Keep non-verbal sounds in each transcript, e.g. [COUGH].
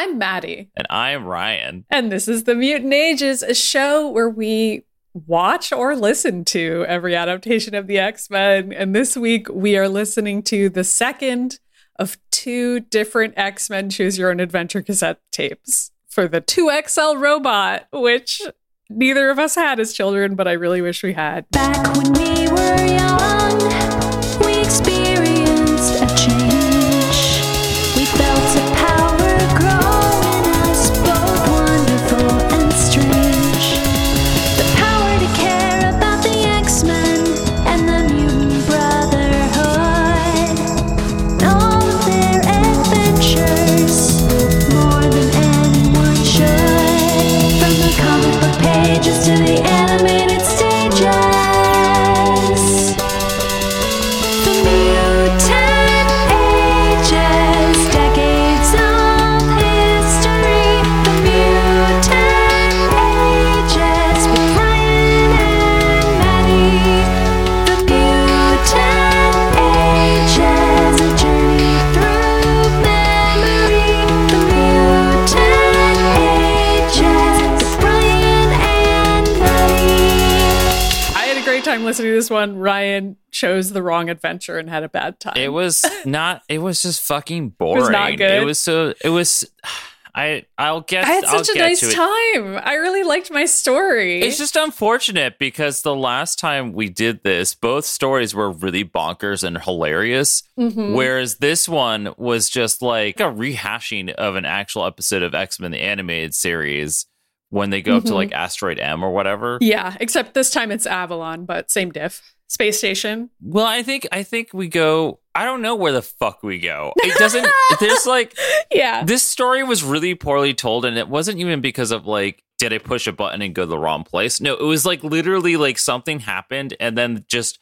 I'm Maddy. And I'm Ryan. And this is The Mutant Ages, a show where we watch or listen to every adaptation of the X Men. And this week we are listening to the second of two different X Men Choose Your Own Adventure cassette tapes for the 2XL robot, which neither of us had as children, but I really wish we had. Back when we were young, this one. Ryan chose the wrong adventure and had a bad time. It was [LAUGHS] not. It was just fucking boring. not good. It was so. It was. I. I'll get. I had I'll such a nice time. I really liked my story. It's just unfortunate because the last time we did this, both stories were really bonkers and hilarious. Mhm. Whereas this one was just like a rehashing of an actual episode of X Men the Animated Series when they go up to Mhm. like Asteroid M or whatever. Yeah, except this time it's Avalon, but same diff. Space station. Well, I think I think we go. I don't know where the fuck we go. It doesn't. [LAUGHS] there's like Yeah. this story was really poorly told, and it wasn't even because of like did I push a button and go to the wrong place. No, it was like literally like something happened, and then just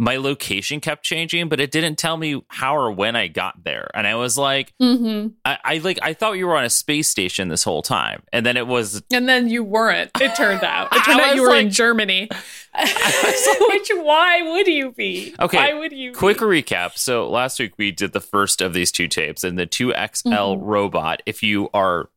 my location kept changing, but it didn't tell me how or when I got there. And I was like, hmm I, I like I thought you were on a space station this whole time, and then it was And then you weren't, it turned out. [LAUGHS] It turned out you were in like- Germany. [LAUGHS] [LAUGHS] Which, why would you be? Okay, Why would you Quick be? recap. So last week we did the first of these two tapes, and the 2XL Mhm. robot. If you are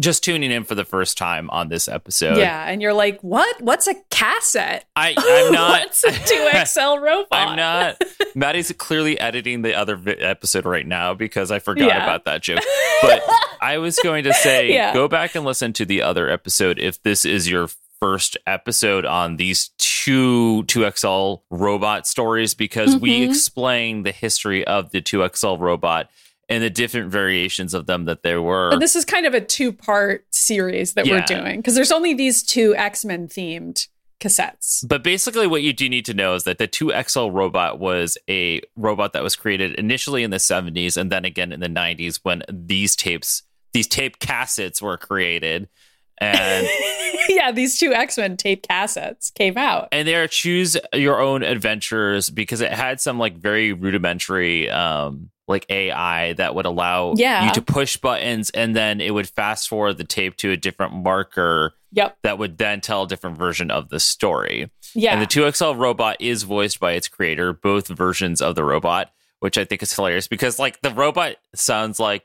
just tuning in for the first time on this episode, Yeah, and you're like, what? What's a cassette? I, [LAUGHS] I'm not. What's a 2XL [LAUGHS] robot? I'm not. [LAUGHS] Maddy's clearly editing the other vi- episode right now because I forgot Yeah. about that joke. But I was going to say, Yeah. go back and listen to the other episode if this is your first episode on these two 2XL robot stories because we Mhm. explain the history of the 2XL robot and the different variations of them that there were. And this is kind of a two part series that we're doing because there's only these two X Men themed cassettes. But basically, what you do need to know is that the 2XL robot was a robot that was created initially in the 70s and then again in the 90s when these tapes, these tape cassettes were created. And [LAUGHS] yeah, these two X Men tape cassettes came out. and they are choose your own adventures because it had some like very rudimentary um like AI that would allow Yeah. you to push buttons and then it would fast forward the tape to a different marker Yep. that would then tell a different version of the story. Yeah. And the 2XL robot is voiced by its creator, both versions of the robot, which I think is hilarious because like the robot sounds like,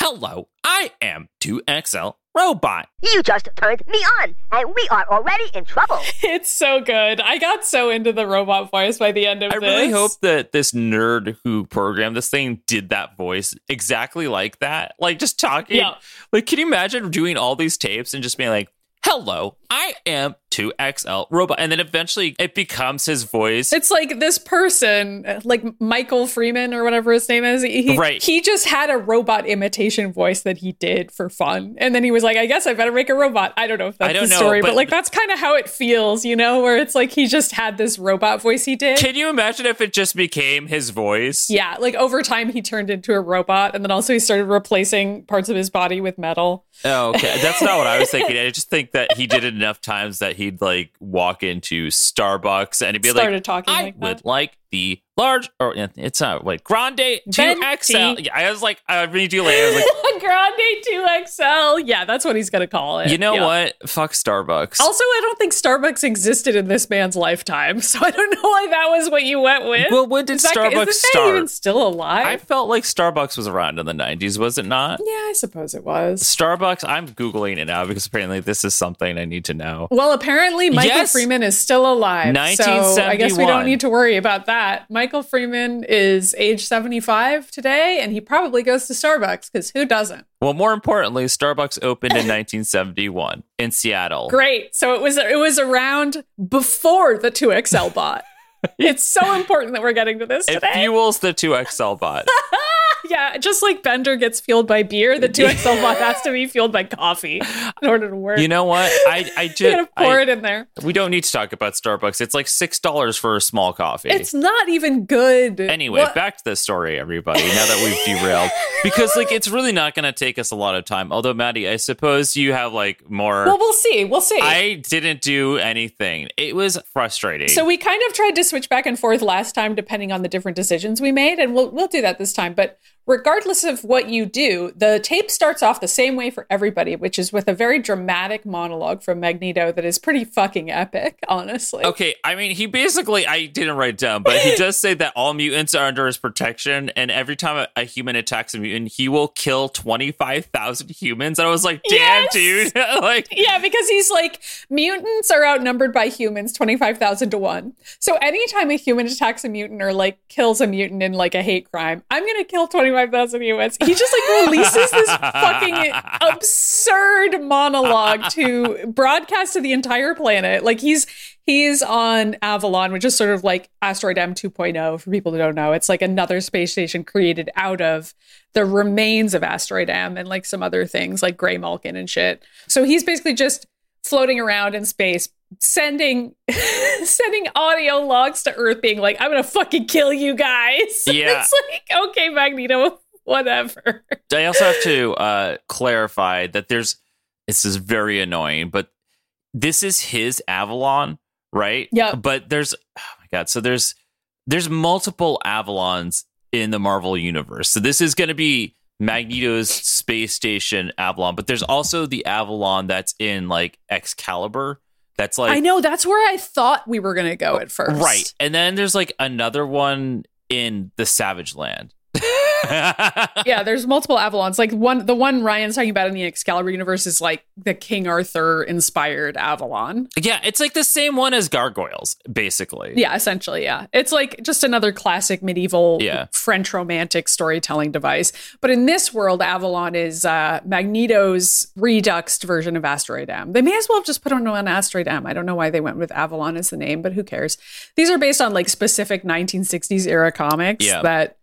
"Hello, I am 2XL robot." You just turned me on, and we are already in trouble. [LAUGHS] it's so good. I got so into the robot voice by the end of I this. I really hope that this nerd who programmed this thing did that voice exactly like that. Like just talking. Yeah. Like, can you imagine doing all these tapes and just being like, hello, I am 2XL robot. And then eventually it becomes his voice. It's like this person, like Michael Freeman or whatever his name is. He, Right. He just had a robot imitation voice that he did for fun, and then he was like, "I guess I better make a robot." I don't know if that's the know, story, but, but- like that's kind of how it feels, you know, where it's like he just had this robot voice he did. Can you imagine if it just became his voice? yeah, like over time he turned into a robot, and then also he started replacing parts of his body with metal. Oh, okay. That's not what I was thinking. I just think that he did it enough times that he'd like walk into Starbucks and he'd be Started like, talking I like would that. like the large, or it's not like Grande 2XL. Yeah, I was like, I read you later. Like, [LAUGHS] Grande 2XL. yeah, that's what he's going to call it. You know Yeah. what? Fuck Starbucks. Also, I don't think Starbucks existed in this man's lifetime, [LAUGHS] so I don't know why that was what you went with. Well, when did Is that- Starbucks is start? even still alive? I felt like Starbucks was around in the 90s, was it not? yeah, I suppose it was. Starbucks, I'm Googling it now because apparently this is something I need to know. Well, apparently Michael Yes. Freeman is still alive. So I guess we don't need to worry about that. Michael Freeman is age 75 today, and he probably goes to Starbucks because who doesn't? Well, more importantly, Starbucks opened in [LAUGHS] 1971 in Seattle. Great. So it was it was around before the 2XL bot. [LAUGHS] it's so important that we're getting to this It today. fuels the 2XL bot. [LAUGHS] yeah, just like Bender gets fueled by beer, the 2XL bot has to be fueled by coffee in order to work. You know what? I I [LAUGHS] just pour I- it in there. we don't need to talk about Starbucks. It's like six dollars for a small coffee. It's not even good. Anyway, What- back to the story, everybody. Now that we've derailed, because like it's really not going to take us a lot of time. Although, Maddy, I suppose you have like more. well, we'll see. We'll see. I didn't do anything. It was frustrating. So we kind of tried to switch back and forth last time, depending on the different decisions we made, and we'll we'll do that this time. But regardless of what you do, the tape starts off the same way for everybody, which is with a very dramatic monologue from Magneto that is pretty fucking epic, honestly. Okay, I mean, he basically, I didn't write it down, but he does say that all mutants are under his protection, and every time a, a human attacks a mutant, he will kill 25,000 humans. And I was like, damn, Yes! dude. [LAUGHS] like, Yeah, because he's like, mutants are outnumbered by humans 25,000 to 1. So anytime a human attacks a mutant or like kills a mutant in like a hate crime, I'm going to kill 25,000 humans. He just like releases this fucking absurd monologue to broadcast to the entire planet. Like he's he's on Avalon, which is sort of like Asteroid M 2.0 for people who don't know. It's like another space station created out of the remains of Asteroid M and like some other things like Graymalkin and shit. So he's basically just floating around in space sending [LAUGHS] sending audio logs to earth being like i'm gonna fucking kill you guys [LAUGHS] Yeah. it's like okay magneto [LAUGHS] whatever I also have to uh, clarify that there's, this is very annoying, but this is his Avalon, right? Yeah. But there's, oh my God. So there's, there's multiple Avalons in the Marvel universe. So this is going to be Magneto's space station Avalon, but there's also the Avalon that's in like Excalibur. That's like i know that's where i thought we were gonna go at first right, and then there's like another one in the Savage Land. [LAUGHS] [LAUGHS] yeah there's multiple avalons like one the one ryan's talking about in the excalibur universe is like the king arthur inspired avalon yeah, it's like the same one as Gargoyles, basically. Yeah, essentially, yeah. It's like just another classic medieval Yeah. French romantic storytelling device. But in this world, Avalon is uh, Magneto's reduxed version of Asteroid M. They may as well have just put on an Asteroid M. I don't know why they went with Avalon as the name, but who cares? These are based on like specific 1960s era comics Yeah. that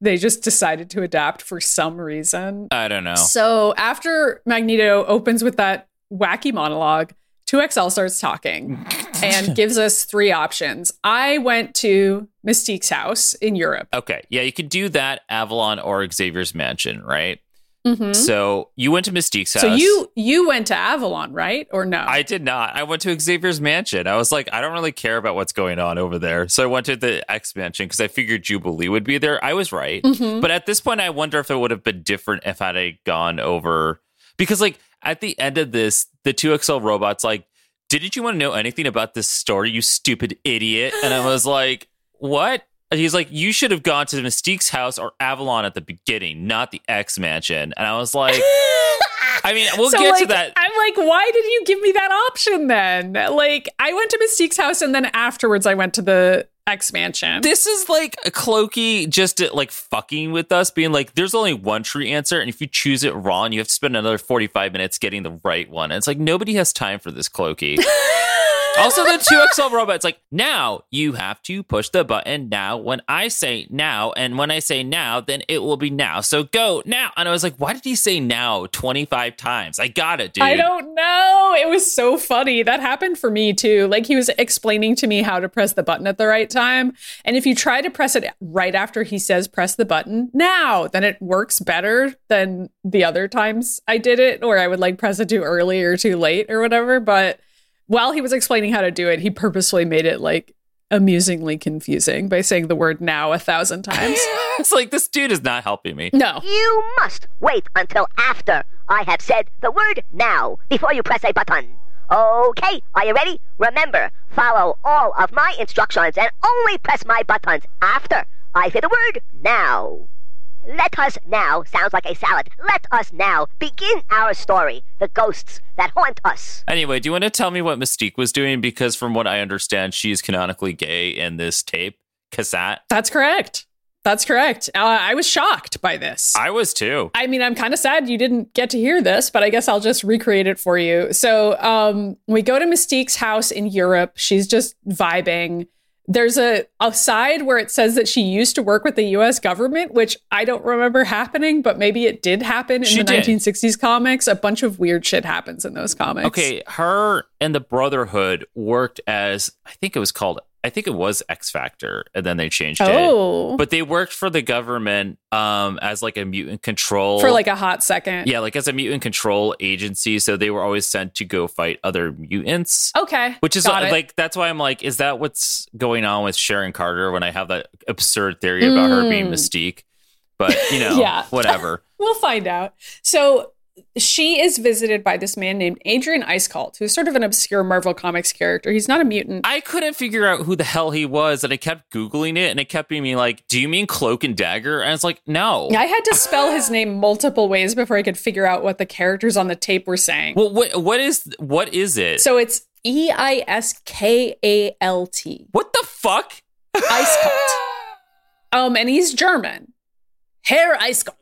they just decided to adapt for some reason. I don't know. So after Magneto opens with that wacky monologue, 2XL starts talking [LAUGHS] and gives us three options. I went to Mystique's house in Europe. Okay. Yeah, you could do that Avalon or Xavier's mansion, right? Mhm. So you went to Mystique's house. So you you went to Avalon, right? Or no? I did not. I went to Xavier's mansion. I was like, I don't really care about what's going on over there. So I went to the X mansion because I figured Jubilee would be there. I was right. Mhm. But at this point, I wonder if it would have been different if I had gone over. Because, like, at the end of this, the 2XL robot's like, Didn't you want to know anything about this story, you stupid idiot? And I was like, What? He's like, You should have gone to Mystique's house or Avalon at the beginning, not the X mansion. And I was like, [LAUGHS] I mean, we'll So, get to that. I'm like, why did you give me that option then? Like, I went to Mystique's house and then afterwards I went to the X mansion. This is like a Clokey just like fucking with us, being like, there's only one true answer. And if you choose it wrong, you have to spend another 45 minutes getting the right one. And it's like, nobody has time for this Clokey. [LAUGHS] also, the 2XL robot's like, now you have to push the button now when I say now. And when I say now, then it will be now. So go now. And I was like, why did he say now 25 times? I got it, dude. I don't know. It was so funny. That happened for me too. Like he was explaining to me how to press the button at the right time. And if you try to press it right after he says press the button now, then it works better than the other times I did it, or I would like press it too early or too late or whatever. But while he was explaining how to do it, he purposely made it like amusingly confusing by saying the word now a thousand times. [LAUGHS] it's like, this dude is not helping me. no. You must wait until after I have said the word now before you press a button. Okay, are you ready? Remember, follow all of my instructions and only press my buttons after I say the word now. Let us now sounds like a salad. Let us now begin our story. The ghosts that haunt us. Anyway, do you want to tell me what Mystique was doing? Because from what I understand, she's canonically gay in this tape cassette. That's correct. That's correct. Uh, I was shocked by this. I was too. I mean, I'm kind of sad you didn't get to hear this, but I guess I'll just recreate it for you. So, um, we go to Mystique's house in Europe. She's just vibing. There's a, a side where it says that she used to work with the US government, which I don't remember happening, but maybe it did happen in She the did. 1960s comics. A bunch of weird shit happens in those comics. Okay, her and the Brotherhood worked as I think it was called. I think it was X Factor, and then they changed it. Oh, But they worked for the government um, as like a mutant control for like a hot second. yeah, like as a mutant control agency. So they were always sent to go fight other mutants. Okay. Which is it. like that's why I'm like, is that what's going on with Sharon Carter when I have that absurd theory about her being Mm. Mystique? But you know, [LAUGHS] Yeah. whatever. [LAUGHS] We'll find out. So she is visited by this man named Adrian Eiskalt, who's sort of an obscure Marvel Comics character. He's not a mutant. I couldn't figure out who the hell he was, and I kept googling it, and it kept being me like, "Do you mean Cloak and Dagger?" And it's like, no. I had to spell his name multiple ways before I could figure out what the characters on the tape were saying. Well, what what is what is it? So it's E I S K A L T. what the fuck? Eiskalt. [LAUGHS] Um, and he's German. Herr Eiskalt.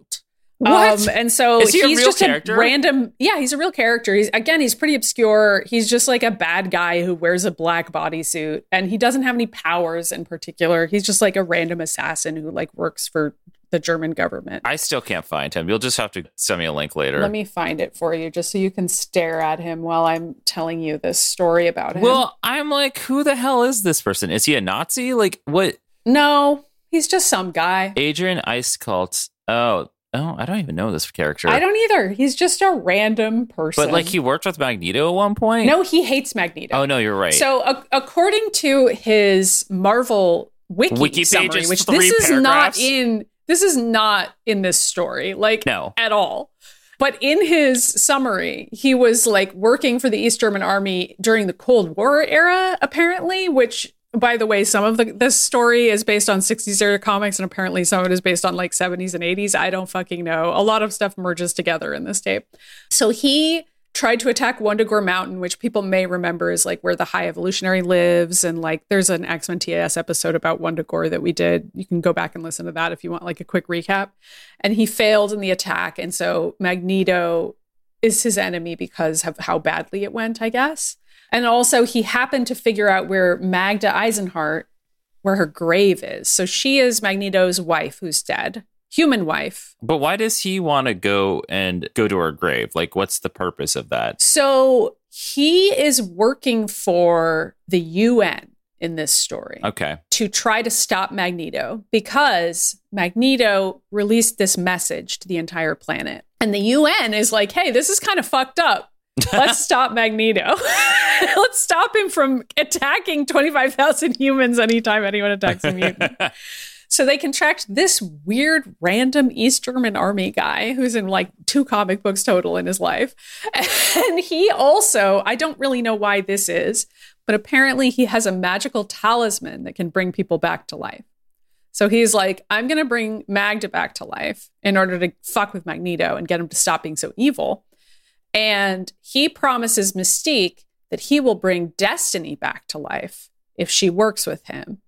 What? Um, and so he he's just character? a random. Yeah, he's a real character. He's again, he's pretty obscure. He's just like a bad guy who wears a black bodysuit, and he doesn't have any powers in particular. He's just like a random assassin who like works for the German government. I still can't find him. You'll just have to send me a link later. Let me find it for you, just so you can stare at him while I'm telling you this story about him. well, I'm like, who the hell is this person? Is he a Nazi? Like, what? no, he's just some guy. Adrian Eiskalt. Oh, oh, I don't even know this character. I don't either. He's just a random person. But like, he worked with Magneto at one point. no, he hates Magneto. Oh no, you're right. So, a- according to his Marvel wiki, Wiki summary, which three this is not in, this is not in this story, like No. at all. But in his summary, he was like working for the East German army during the Cold War era, apparently. Which, by the way, some of the this story is based on 60s era comics, and apparently some of it is based on like 70s and 80s. I don't fucking know. A lot of stuff merges together in this tape. So he tried to attack Wundagore Mountain, which people may remember is like where the High Evolutionary lives. And like there's an X Men TAS episode about Wundagore that we did. You can go back and listen to that if you want like a quick recap. And he failed in the attack. And so Magneto is his enemy because of how badly it went, I guess. And also he happened to figure out where Magda Eisenhardt, where her grave is. So she is Magneto's wife who's dead. Human wife. but why does he want to go and go to her grave? Like, what's the purpose of that? So he is working for the UN in this story Okay. to try to stop Magneto because Magneto released this message to the entire planet. And the UN is like, hey, this is kind of fucked up. Let's stop Magneto. [LAUGHS] Let's stop him from attacking 25,000 humans anytime anyone attacks a mutant. [LAUGHS] So they contract this weird, random East German army guy who's in like two comic books total in his life. [LAUGHS] And he also, I don't really know why this is, but apparently he has a magical talisman that can bring people back to life. So he's like, I'm going to bring Magda back to life in order to fuck with Magneto and get him to stop being so evil. And he promises Mystique that he will bring Destiny back to life if she works with him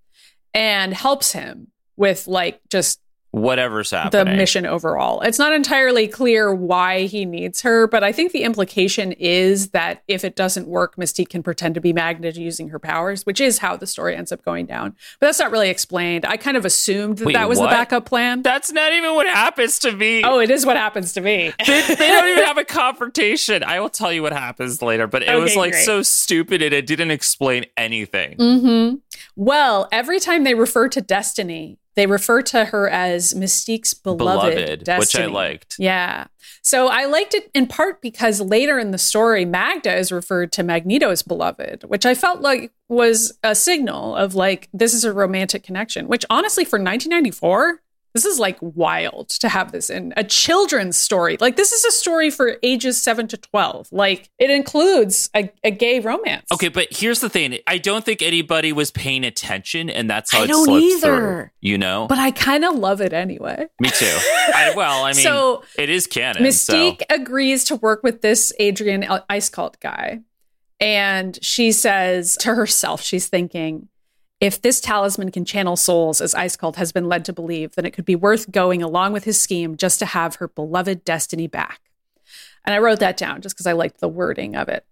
and helps him with like just Whatever's happening. the mission overall. It's not entirely clear why he needs her, but I think the implication is that if it doesn't work, Mystique can pretend to be Magnet using her powers, which is how the story ends up going down. But that's not really explained. I kind of assumed that Wait, that was what? the backup plan. That's not even what happens to me. oh, it is what happens to me. they, they don't even have a confrontation. I will tell you what happens later, but it was like great. so stupid and it didn't explain anything. hmm Well, every time they refer to Destiny, they refer to her as Mystique's beloved, Beloved, which I liked. Yeah. So I liked it in part because later in the story, Magda is referred to Magneto as beloved, which I felt like was a signal of like, this is a romantic connection, which honestly, for 1994, This is like wild to have this in a children's story. Like, this is a story for ages seven to 12. Like, it includes a, a gay romance. Okay, but here's the thing. I don't think anybody was paying attention, and that's how I it don't either. through. You know? But I kind of love it anyway. Me too. I, well, I [LAUGHS] mean, So, it is canon. Mystique So. agrees to work with this Adrian Eiskalt guy. And she says to herself, she's thinking, if this talisman can channel souls, as Eiskalt has been led to believe, then it could be worth going along with his scheme just to have her beloved destiny back. And I wrote that down just because I liked the wording of it.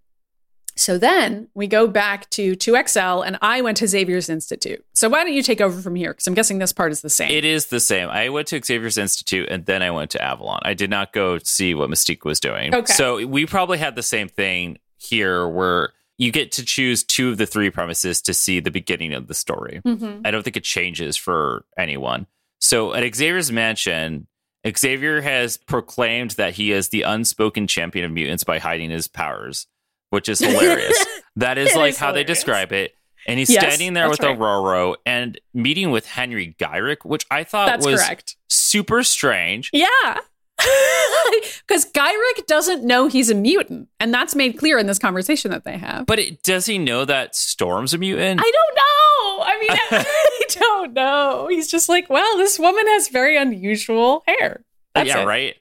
So then we go back to 2XL, and I went to Xavier's Institute. So why don't you take over from here? Because I'm guessing this part is the same. It is the same. I went to Xavier's Institute and then I went to Avalon. I did not go see what Mystique was doing. Okay. So we probably had the same thing here where you get to choose two of the three premises to see the beginning of the story. Mhm. I don't think it changes for anyone. So at Xavier's mansion, Xavier has proclaimed that he is the unspoken champion of mutants by hiding his powers, which is [LAUGHS] hilarious. that is It like is how they describe it. And he's Yes, standing there with right. Ororo and meeting with Henry Gyrich, which I thought That's was correct. super strange. Yeah. [LAUGHS] Because Gyrich doesn't know he's a mutant. And that's made clear in this conversation that they have. But it, does he know that Storm's a mutant? I don't know. I mean, [LAUGHS] I don't know. He's just like, well, this woman has very unusual hair. That's yeah, it. right.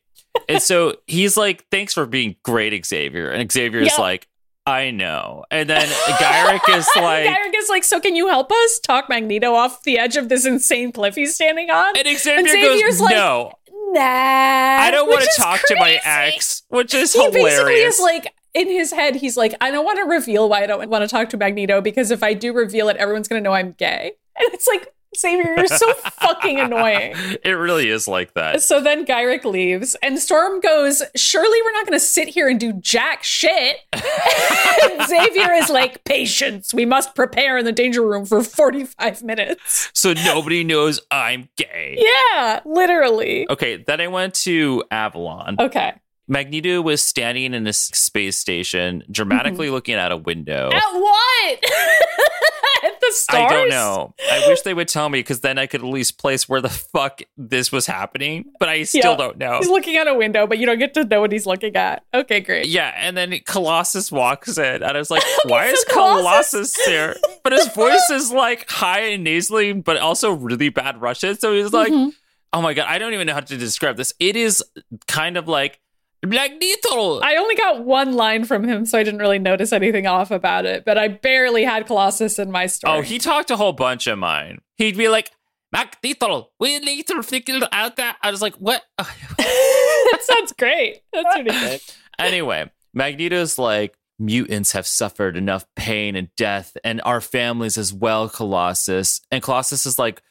and so he's like, "Thanks for being great, Xavier." And Xavier's Yeah. like, "I know." And then [LAUGHS] Gyrich is like, Gyrich is like, so can you help us talk Magneto off the edge of this insane cliff he's standing on? and Xavier Xavier's goes, like, "No. I don't want to talk to my ex," which is he basically hilarious. is like in his head he's like i don't want to reveal why i don't want to talk to magneto because if i do reveal it everyone's going to know i'm gay and it's like xavier you're so fucking annoying [LAUGHS] it really is like that. so then Gyrich leaves and Storm goes, Surely we're not going to sit here and do jack shit. [LAUGHS] and Xavier is like, Patience. We must prepare in the danger room for 45 minutes. So nobody knows I'm gay. Yeah, literally. Okay, then I went to Avalon. Okay. Magneto was standing in a s- space station, dramatically looking out a window. At what? [LAUGHS] At the stars? I don't know. I wish they would tell me because then I could at least place where the fuck this was happening. But I still Yeah. don't know. He's looking out a window, but you don't get to know what he's looking at. Okay, great. Yeah, and then Colossus walks in, and I was like, [LAUGHS] "Why so is Colossus- Colossus [LAUGHS] here?" But his voice is like high and nasally, but also really bad Russian. So he's like, Mhm. "Oh my god, I don't even know how to describe this." It is kind of like Magneto. I only got one line from him, so I didn't really notice anything off about it, but I barely had Colossus in my story. Oh, he talked a whole bunch of mine. He'd be like, Magneto, we need to figure out that. I was like, what? [LAUGHS] that sounds great. That's pretty good. [LAUGHS] anyway, Magneto's like, mutants have suffered enough pain and death, and our families as well, Colossus. And Colossus is like,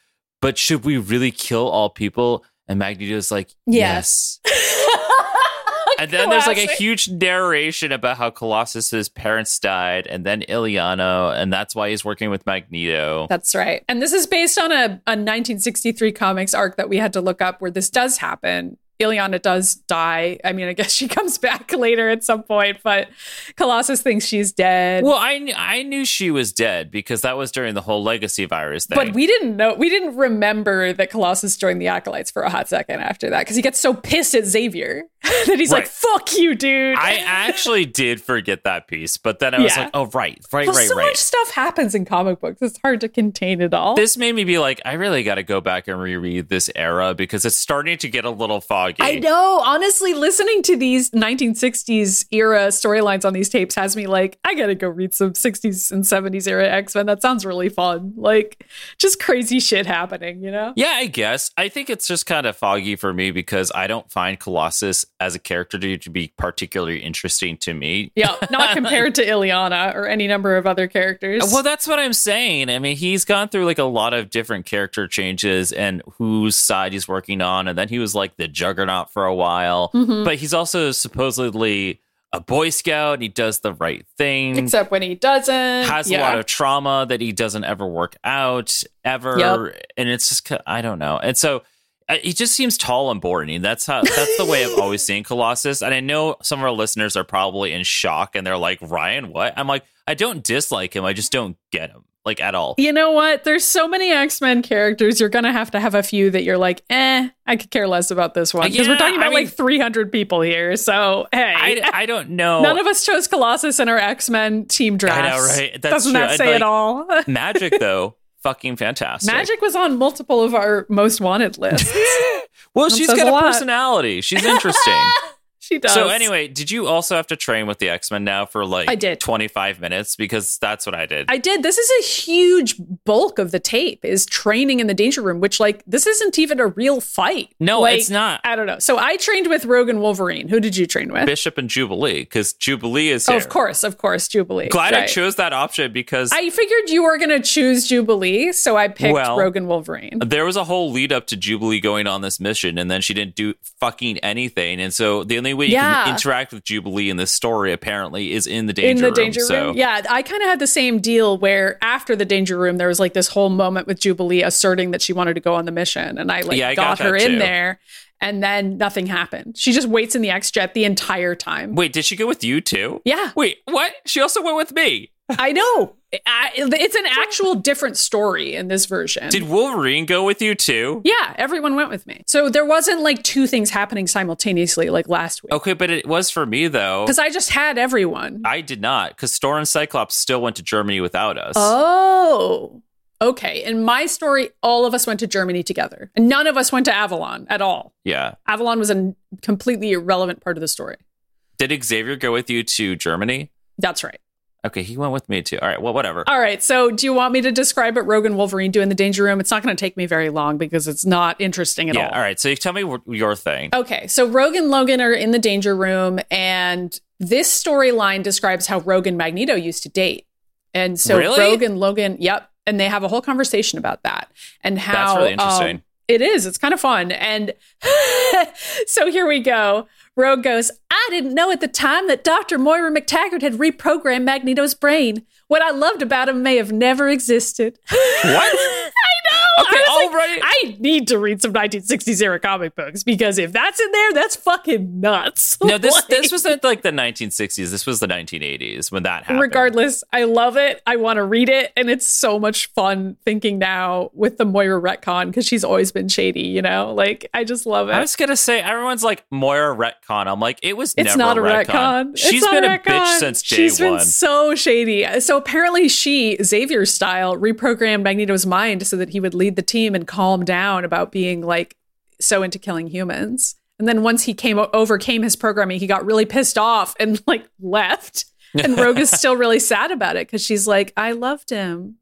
but should we really kill all people? And Magneto's like, Yes. yes. [LAUGHS] [LAUGHS] And then there's like a huge narration about how Colossus's parents died, and then Illyana, and that's why he's working with Magneto. That's right. And this is based on a, a 1963 comics arc that we had to look up where this does happen. Illyana does die. I mean, I guess she [LAUGHS] comes back later at some point, but Colossus thinks she's dead. Well, I I knew she was dead because that was during the whole legacy virus thing. but we didn't know, we didn't remember that Colossus joined the Acolytes for a hot second after that because he gets so pissed at Xavier [LAUGHS] that he's like, fuck you, dude. I [LAUGHS] actually did forget that piece, but then I was Yeah. like, oh right, right, well, right, so right. much stuff happens in comic books. It's hard to contain it all. This made me be like, I really got to go back and reread this era because it's starting to get a little foggy. I know. Honestly, listening to these 1960s era storylines on these tapes has me like, I gotta go read some 60s and 70s era X Men. That sounds really fun. Like, just crazy shit happening, you know? Yeah, I guess. I think it's just kind of foggy for me because I don't find Colossus as a character to, to be particularly interesting to me. Yeah, not [LAUGHS] compared to Illyana or any number of other characters. Well, that's what I'm saying. I mean, he's gone through like a lot of different character changes and whose side he's working on. And then he was like the juggernaut for a while. Mhm. But he's also supposedly a Boy Scout and he does the right thing. Except when he doesn't. has yeah. a lot of trauma that he doesn't ever work out ever. Yep. And it's just, I don't know. And so uh, he just seems tall and boring. That's how, that's the way I've always [LAUGHS] seen Colossus. And I know some of our listeners are probably in shock and they're like, Ryan, what? I'm like, I don't dislike him. I just don't get him like at all. You know what? There's so many X Men characters. You're gonna have to have a few that you're like, eh, I could care less about this one because we're Yeah, talking I about mean- like 300 people here. So hey, I, I don't know. [LAUGHS] none of us chose Colossus in our X Men team drafts. right? That's Doesn't true. that say like- it all? [LAUGHS] Magik though, fucking fantastic. Magik was on multiple of our most wanted lists. [LAUGHS] Well, That she's got a a, personality. She's interesting. She does. so anyway, did you also have to train with the X Men now for like I did. 25 minutes? Because that's what I did. I did. This is a huge bulk of the tape is training in the danger room, which like this isn't even a real fight. no, Like, it's not. I don't know. So I trained with Rogue and Wolverine. Who did you train with? Bishop and Jubilee because Jubilee is Oh, here. of course, of course, Jubilee. Glad I chose that option because I figured you were going to choose Jubilee, so I picked Well, Rogue and Wolverine. there was a whole lead up to Jubilee going on this mission, and then she didn't do fucking anything. And so the only way you Yeah. can interact with Jubilee in this story apparently is in the danger in the room. danger so room. Yeah, I kind of had the same deal where after the danger room, there was like this whole moment with Jubilee asserting that she wanted to go on the mission, and I like Yeah, I got, got her in too. there, and then nothing happened. She just waits in the X jet the entire time. Wait, did she go with you too? Yeah, Wait, what? She also went with me. I know. I, it's an actual different story in this version. Did Wolverine go with you too? yeah, everyone went with me. So there wasn't like two things happening simultaneously like last week. Okay, but it was for me though. Because I just had everyone. I did not, because Storm and Cyclops still went to Germany without us. Oh, okay. In my story, all of us went to Germany together, and none of us went to Avalon at all. Yeah. Avalon was a completely irrelevant part of the story. Did Xavier go with you to Germany? That's right. Okay, he went with me too. All right, well, whatever. All right. So, do you want me to describe what Rogue and Wolverine do in the Danger Room? It's not going to take me very long because it's not interesting at yeah, all. all right. So you tell me wh- your thing. Okay, so Rogue and Logan are in the danger room, and this storyline describes how Rogue and Magneto used to date. And so Really? Rogue, Logan, yep. And they have a whole conversation about that and how That's really interesting. um, it is. It's kind of fun. And [LAUGHS] so here we go. Rogue goes, I didn't know at the time that Dr. Moira McTaggart had reprogrammed Magneto's brain. What I loved about him may have never existed. What? [LAUGHS] I know. Okay, I was like, alright. I need to read some 1960s era comic books because if that's in there, that's fucking nuts. [LAUGHS] No, this Like, this was not like the 1960s. This was the 1980s when that happened. Regardless, I love it. I want to read it, and it's so much fun thinking now with the Moira retcon because she's always been shady. You know, like I just love it. I was gonna say everyone's like Moira retcon. I'm like, it was It's never not a retcon. retcon. She's been a a, bitch since day She's one. been so shady. So apparently, she Xavier style reprogrammed Magneto's mind so that he would lead the team and calm down about being like so into killing humans. And then once he came overcame his programming, he got really pissed off and like left. And Rogue is [LAUGHS] still really sad about it because she's like, I loved him.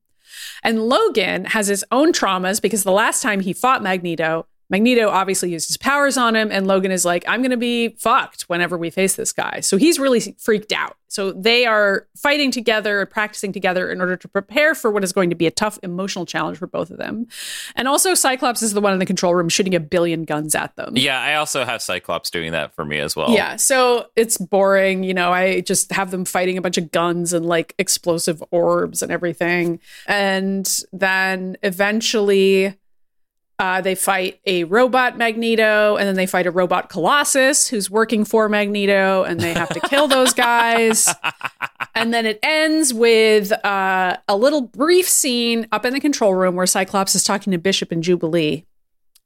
And Logan has his own traumas because the last time he fought Magneto, Magneto obviously uses his powers on him, and Logan is like, I'm going to be fucked whenever we face this guy. So he's really freaked out. So they are fighting together, practicing together in order to prepare for what is going to be a tough emotional challenge for both of them. And also, Cyclops is the one in the control room shooting a billion guns at them. yeah, I also have Cyclops doing that for me as well. Yeah, so it's boring. You know, I just have them fighting a bunch of guns and like explosive orbs and everything. And then eventually uh, they fight a robot Magneto and then they fight a robot Colossus who's working for Magneto and they have to kill those [LAUGHS] guys. And then it ends with uh, a little brief scene up in the control room where Cyclops is talking to Bishop and Jubilee.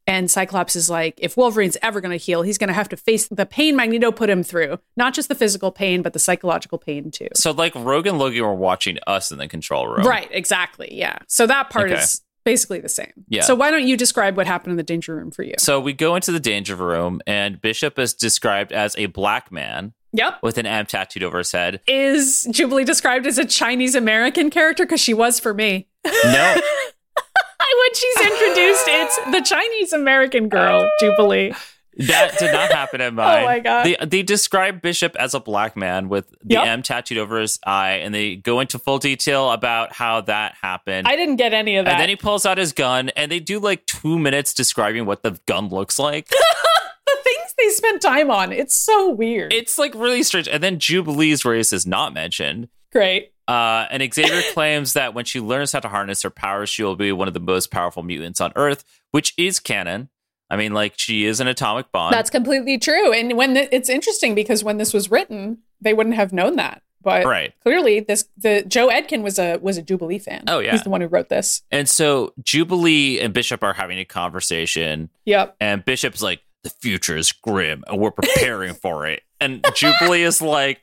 And Cyclops is like, if Wolverine's ever going to heal, he's going to have to face the pain Magneto put him through. Not just the physical pain, but the psychological pain too. So like Rogue and Logan were watching us in the control room. Right, exactly. Yeah. So that part Okay. is basically the same. Yeah. So why don't you describe what happened in the danger room for you? So we go into the danger room, and Bishop is described as a black man Yep. with an M tattooed over his head. Is Jubilee described as a Chinese American character? Because she was for me. No, [LAUGHS] when she's introduced, it's the Chinese American girl, [LAUGHS] Jubilee. That did not happen in mine. [LAUGHS] Oh my God. They, they describe Bishop as a black man with the Yep. M tattooed over his eye, and they go into full detail about how that happened. I didn't get any of that. and then he pulls out his gun, and they do like two minutes describing what the gun looks like. [LAUGHS] the things they spent time on. It's so weird. it's like really strange. And then Jubilee's race is not mentioned. Great. Uh, and Xavier [LAUGHS] claims that when she learns how to harness her powers, she will be one of the most powerful mutants on Earth, which is canon. I mean, like she is an atomic bomb. That's completely true. And when the, it's interesting because when this was written, they wouldn't have known that. but Right. clearly this the Joe Edkin was a was a Jubilee fan. Oh, yeah. he's the one who wrote this. And so Jubilee and Bishop are having a conversation, Yep. and Bishop's like, "The future is grim, and we're preparing [LAUGHS] for it." And Jubilee is like,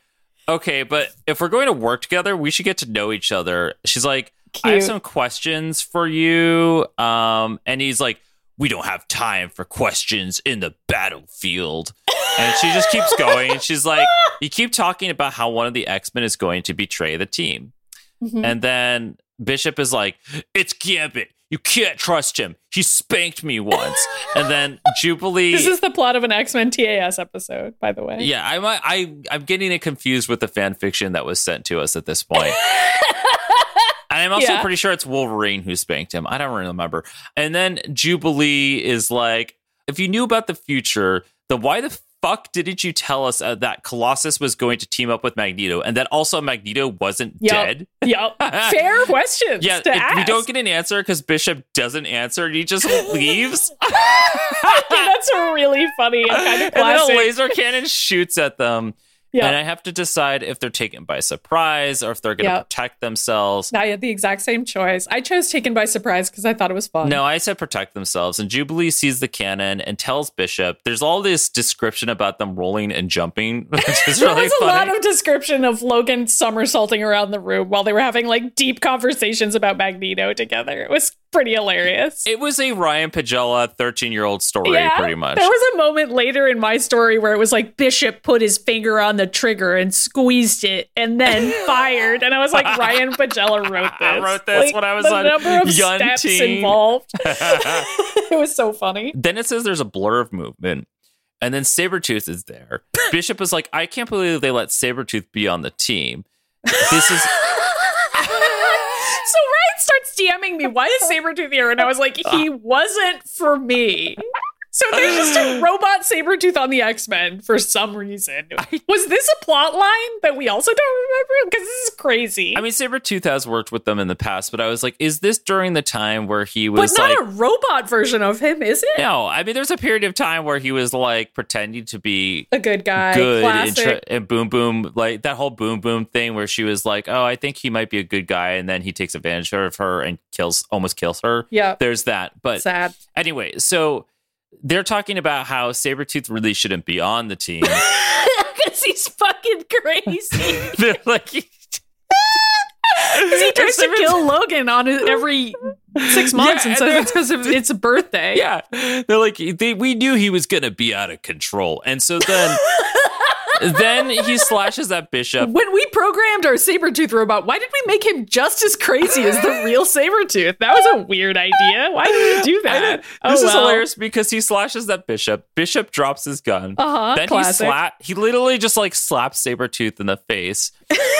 "Okay, but if we're going to work together, we should get to know each other." She's like, "I have some questions for you," um, and he's like, "We don't have time for questions in the battlefield." And she just keeps going. And she's like, [LAUGHS] "You keep talking about how one of the X Men is going to betray the team." Mhm. And then Bishop is like, "It's Gambit. You can't trust him. He spanked me once." and then [LAUGHS] Jubilee, This is the plot of an X Men TAS episode, by the way. yeah, I'm I I'm getting it confused with the fan fiction that was sent to us at this point. [LAUGHS] And I'm also Yeah. pretty sure it's Wolverine who spanked him. I don't remember. And then Jubilee is like, if you knew about the future, then why the fuck didn't you tell us uh, that Colossus was going to team up with Magneto and that also Magneto wasn't Yep. dead? Yep. [LAUGHS] Fair questions. Yeah, it- we don't get an answer because Bishop doesn't answer and he just [LAUGHS] leaves. [LAUGHS] That's really funny and kind of and then a laser cannon shoots at them. Yeah. And I have to decide if they're taken by surprise or if they're going to Yep. protect themselves. Now i had the exact same choice. I chose Taken by Surprise because I thought it was fun. No, I said protect themselves. And Jubilee sees the cannon and tells Bishop there's all this description about them rolling and jumping, [LAUGHS] which is there really was a lot of description of Logan somersaulting around the room while they were having like deep conversations about Magneto together. It was pretty hilarious. it was a Ryan Pagella 13 year old story, pretty much. There was a moment later in my story where it was like Bishop put his finger on the trigger and squeezed it and then [LAUGHS] fired. And I was like, Ryan Pagella wrote [LAUGHS] this. I wrote this Like, when I was the on number of Young steps Teen. involved. [LAUGHS] it was so funny. Then it says there's a blur of movement. And then Sabretooth is there. Bishop is like, I can't believe they let Sabretooth be on the team. This is So Ryan starts DMing me, why is Sabretooth here? And I was like, he wasn't for me. So there's just a [SIGHS] robot Sabretooth on the X-Men for some reason. Was this a plot line that we also don't remember? Because this is crazy. I mean, Sabretooth has worked with them in the past, but I was like, is this during the time where he but was not like a robot version of him, is it? No, I mean, there's a period of time where he was like pretending to be A good guy. good and, and boom boom like that whole boom boom thing where she was like oh i think he might be a good guy and then he takes advantage of her and kills almost kills her yeah. there's that but Sad. anyway so they're talking about how Sabretooth really shouldn't be on the team. [LAUGHS] Because he's fucking crazy. [LAUGHS] they're like Because he [LAUGHS] tries to kill Logan on his, every six months Yeah, and says it's because of its birthday. Yeah, they're like they, we knew he was gonna be out of control, and so then then he slashes at Bishop. When we programmed our Sabretooth robot, why did we make him just as crazy as the real Sabretooth? That was a weird idea. Why did we do that? This oh, is hilarious because he slashes at Bishop. Bishop drops his gun. Uh-huh, then classic. he slap. He literally just like slaps Sabretooth in the face.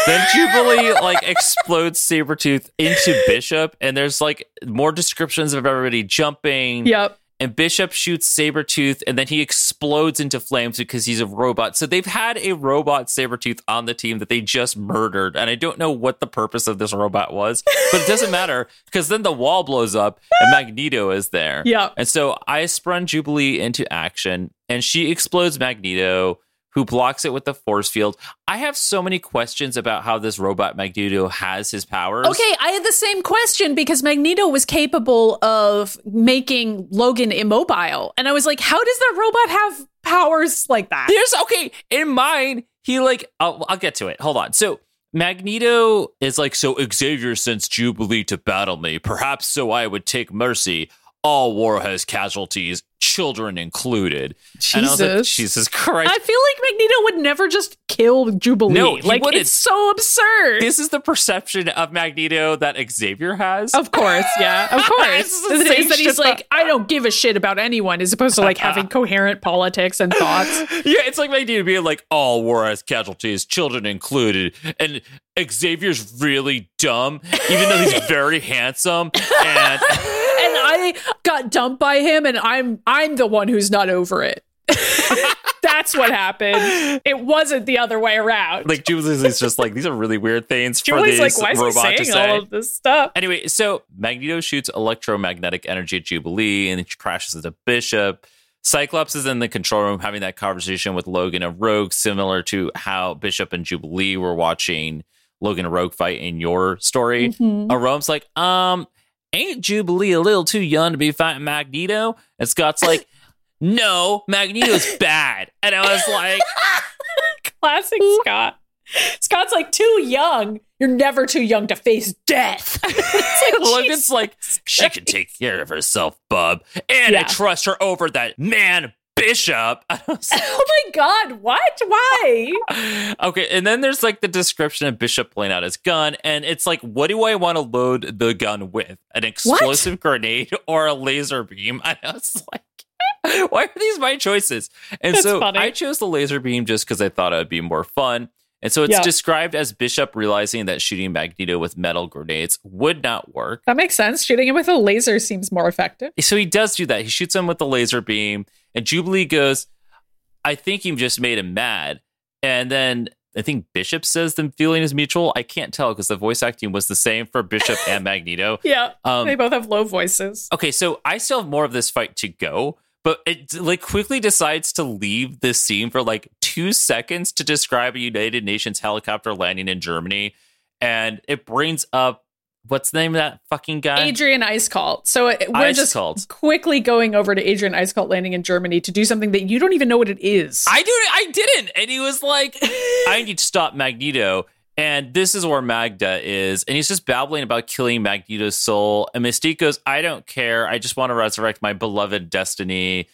then Jubilee like explodes Sabretooth into Bishop, and there's like more descriptions of everybody jumping. Yep. And Bishop shoots Sabretooth and then he explodes into flames because he's a robot. So they've had a robot Sabretooth on the team that they just murdered. And I don't know what the purpose of this robot was, but it doesn't [LAUGHS] matter because then the wall blows up and Magneto is there. Yep. And so I sprung Jubilee into action and she explodes Magneto. Who blocks it with the force field? I have so many questions about how this robot Magneto has his powers. Okay, I had the same question because Magneto was capable of making Logan immobile. And I was like, how does that robot have powers like that? There's okay in mine. He like I'll, I'll get to it. Hold on. So Magneto is like so Xavier sends Jubilee to battle me, perhaps so I would take mercy. All war has casualties, children included. And I was like, Jesus. Jesus Christ. I feel like Magneto would never just kill Jubilee. No, like wouldn't. it's so absurd. this is the perception of Magneto that Xavier has. Of course, yeah, of [LAUGHS] course. It's the It is that he's like, I don't give a shit about anyone, as opposed to like [LAUGHS] having coherent politics and thoughts. [LAUGHS] Yeah, it's like Magneto being like, all war has casualties, children included. And Xavier's really dumb, even though he's very handsome. And and I got dumped by him, and I'm I'm the one who's not over it. [LAUGHS] That's what happened. It wasn't the other way around. like Julie's just like, these are really weird things for Julie's this like, why is he robot to saying say. all of this stuff? Anyway, so Magneto shoots electromagnetic energy at Jubilee and it crashes into Bishop. Cyclops is in the control room having that conversation with Logan and Rogue, similar to how Bishop and Jubilee were watching Logan and Rogue fight in your story. Rome's like, um, ain't Jubilee a little too young to be fighting Magneto? And Scott's like, [LAUGHS] no, Magneto's bad. And I was like, [LAUGHS] Classic Scott. Scott's like too young. You're never too young to face death. [LAUGHS] It's like, Logan's like, she can take care of herself, bub. And I trust her over that man, Bishop. [LAUGHS] I was [LAUGHS] like, Oh my god, what? Why? [LAUGHS] okay, and then there's like the description of Bishop pulling out his gun, and it's like, what do I want to load the gun with? An explosive grenade or a laser beam? And I was like, why are these my choices? And That's so funny. I chose the laser beam just because I thought it would be more fun. And so it's Yeah. described as Bishop realizing that shooting Magneto with metal grenades would not work. That makes sense. Shooting him with a laser seems more effective. So he does do that. He shoots him with the laser beam, and Jubilee goes, I think he just made him mad. And then I think Bishop says the feeling is mutual. I can't tell because the voice acting was the same for Bishop and [LAUGHS] Magneto. Yeah. Um, they both have low voices. okay, so I still have more of this fight to go, but it like quickly decides to leave this scene for like two seconds to describe a United Nations helicopter landing in Germany. And it brings up what's the name of that fucking guy? Adrian Eiskalt. So we're just quickly going over to Adrian Eiskalt landing in Germany to do something that you don't even know what it is. I do. I didn't. And he was like, [LAUGHS] "I need to stop Magneto." And this is where Magda is, and he's just babbling about killing Magneto's soul. And Mystique goes, "I don't care. I just want to resurrect my beloved destiny."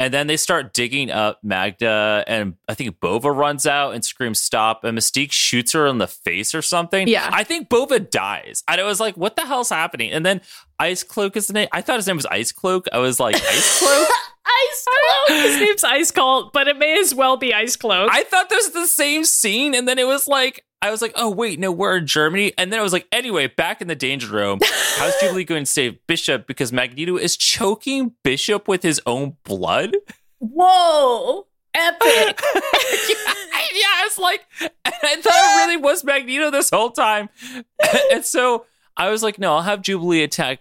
And then they start digging up Magda, and I think Bova runs out and screams "Stop!" And Mystique shoots her in the face or something. Yeah. I think Bova dies. And I was like, "What the hell's happening?" And then Ice Cloak is the name. I thought his name was Ice Cloak. I was like, "Ice [LAUGHS] Cloak." Ice Cloak. [LAUGHS] His name's Ice Cloak, but it may as well be Ice Cloak. I thought this was the same scene, and then it was like, I was like, oh wait, no, we're in Germany, and then I was like, anyway, back in the danger room, how's [LAUGHS] Jubilee going to save Bishop because Magneto is choking Bishop with his own blood? Whoa. Epic. [LAUGHS] yeah, I was like, I thought it really was Magneto this whole time, [LAUGHS] and so I was like, no, I'll have Jubilee attack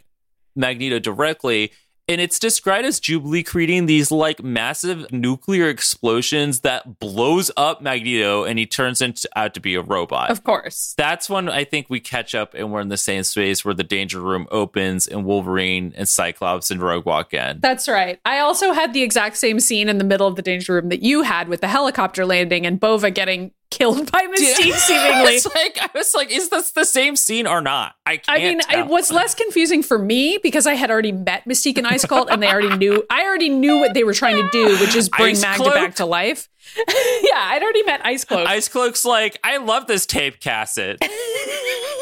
Magneto directly. And it's described as Jubilee creating these like massive nuclear explosions that blows up Magneto and he turns into, out to be a robot. of course. That's when I think we catch up and we're in the same space where the danger room opens and Wolverine and Cyclops and Rogue walk in. That's right. I also had the exact same scene in the middle of the danger room that you had with the helicopter landing and Bova getting killed by [LAUGHS] Mystique, [LAUGHS] seemingly. It's like I was like, is this the same scene or not? I can't. I mean, tell. what's less confusing for me because I had already met Mystique and Eiskalt, and they already knew. I already knew what they were trying to do, which is bring Ice Magda Cloak? back to life. [LAUGHS] yeah, I'd already met Ice Cloak. Ice Cloak's like, I love this tape cassette.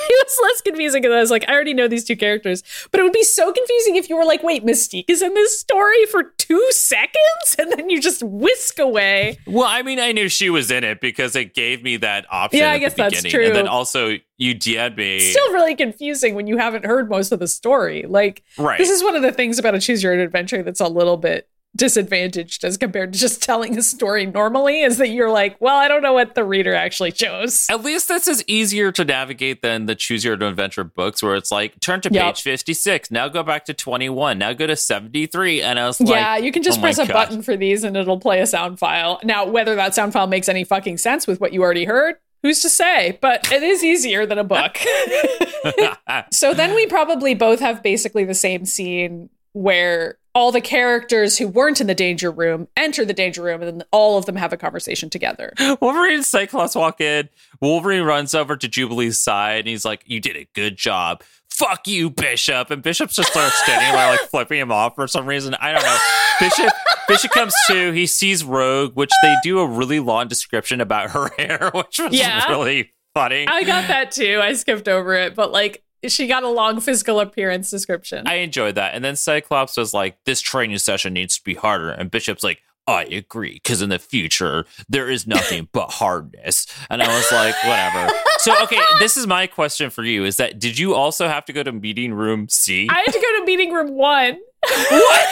[LAUGHS] it was less confusing because I was like, I already know these two characters. But it would be so confusing if you were like, wait, Mystique is in this story for two seconds, [LAUGHS] and then you just whisk away. Well, I mean, I knew she was in it because it gave me that option. Yeah, I guess the that's true. And then also, you DM'd me. Still really confusing when you haven't heard most of the story. Like, right. this is one of the things about a choose your own adventure that's a little bit disadvantaged as compared to just telling a story normally is that you're like, well, I don't know what the reader actually chose. At least this is easier to navigate than the Choose Your Own Adventure books, where it's like turn to Yep. page fifty-six, now go back to twenty-one, now go to seventy-three, and I was like, yeah, you can just oh press a God. button for these and it'll play a sound file. Now, whether that sound file makes any fucking sense with what you already heard, who's to say? But it is easier than a book. [LAUGHS] [LAUGHS] so then we probably both have basically the same scene where all the characters who weren't in the danger room enter the danger room and then all of them have a conversation together. [LAUGHS] Wolverine and Cyclops walk in. Wolverine runs over to Jubilee's side and he's like, You did a good job. Fuck you, Bishop. And Bishop just starts standing there, like flipping him off for some reason. I don't know. Bishop Bishop comes to, he sees Rogue, which they do a really long description about her [LAUGHS] hair, which was Yeah. really funny. I got that too. I skipped over it, but like she got a long physical appearance description. I enjoyed that. And then Cyclops was like, This training session needs to be harder. And Bishop's like, I agree, because in the future, there is nothing [LAUGHS] but hardness. And I was like, whatever. So, okay, this is my question for you is that did you also have to go to meeting room C? I had to go to meeting room one. What? [LAUGHS]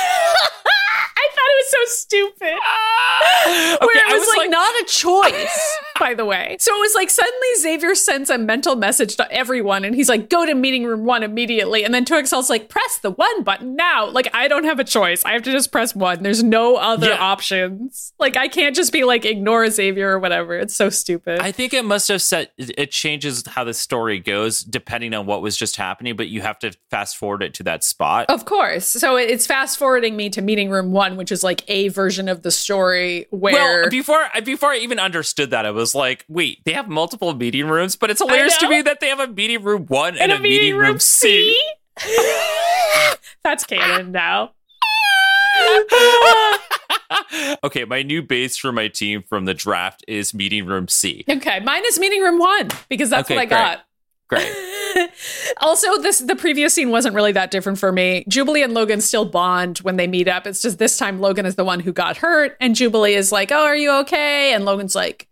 I thought it was so stupid. Ah! Where Okay, it I was, like, not a choice. [LAUGHS] by the way. So it was like suddenly Xavier sends a mental message to everyone and he's like, go to meeting room one immediately. And then 2XL's like, press the one button now. Like, I don't have a choice. I have to just press one. There's no other Yeah. options. Like, I can't just be like, ignore Xavier or whatever. It's so stupid. I think it must have set it changes how the story goes depending on what was just happening, but you have to fast forward it to that spot. Of course. So it's fast forwarding me to meeting room one, which is like a version of the story where. Well, before before I even understood that, I was like, wait, they have multiple meeting rooms, but it's hilarious to me that they have a meeting room one and, a, meeting, room C. [LAUGHS] [LAUGHS] That's canon now. [LAUGHS] okay, my new base for my team from the draft is meeting room C. okay, mine is meeting room one because that's Okay, what I great. got. Great. also, this the previous scene wasn't really that different for me. Jubilee and Logan still bond when they meet up. It's just this time Logan is the one who got hurt, and Jubilee is like, "Oh, are you okay?" And Logan's like,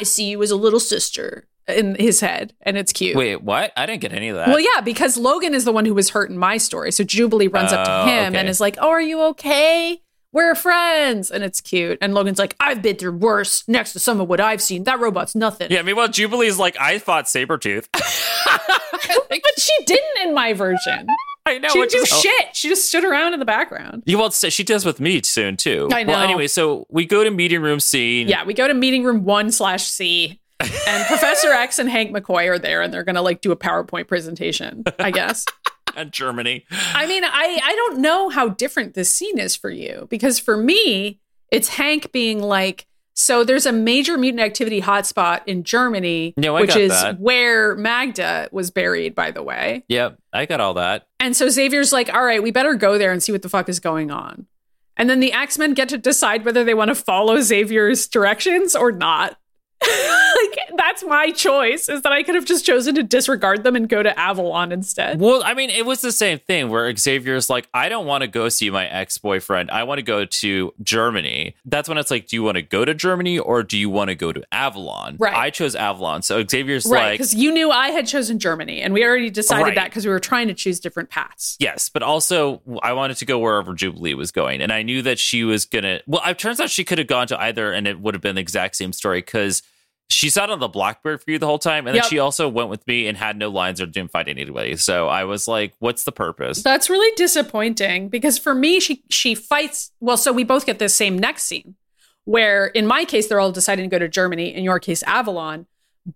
"I see you as a little sister." In his head, and it's cute. Wait, what? I didn't get any of that. Well, yeah, because Logan is the one who was hurt in my story. So Jubilee runs up to Oh, him okay. and is like, "Oh, are you okay? We're friends." And it's cute. And Logan's like, "I've been through worse. Next to some of what I've seen, that robot's nothing." Yeah, meanwhile, Jubilee's like, I fought Sabretooth. [LAUGHS] but she didn't in my version. I know. She didn't do is- shit. Oh. She just stood around in the background. You well, she does with me soon too. I Well, know. anyway, so we go to meeting room C. Yeah, we go to meeting room one slash C, and [LAUGHS] Professor X and Hank McCoy are there, and they're gonna like do a PowerPoint presentation. I guess. [LAUGHS] and Germany. I mean, I I don't know how different this scene is for you because for me, it's Hank being like, so there's a major mutant activity hotspot in Germany, No, I which is that. where Magda was buried, by the way. Yep, I got all that. And so Xavier's like, all right, we better go there and see what the fuck is going on. And then the X Men get to decide whether they want to follow Xavier's directions or not. [LAUGHS] like, that's my choice, is that I could have just chosen to disregard them and go to Avalon instead. Well, I mean, it was the same thing where Xavier's like, I don't want to go see my ex boyfriend. I want to go to Germany. That's when it's like, do you want to go to Germany or do you want to go to Avalon? Right. I chose Avalon. So Xavier's Right, like, because you knew I had chosen Germany, and we already decided Right. that because we were trying to choose different paths. Yes, but also I wanted to go wherever Jubilee was going, and I knew that she was gonna. Well, it turns out she could have gone to either, and it would have been the exact same story because she sat on the Blackbird for you the whole time, and Yep. then she also went with me and had no lines or didn't fight anybody. So I was like, "What's the purpose?" That's really disappointing because for me, she she fights. Well, so we both get this same next scene, where in my case they're all deciding to go to Germany. In your case, Avalon.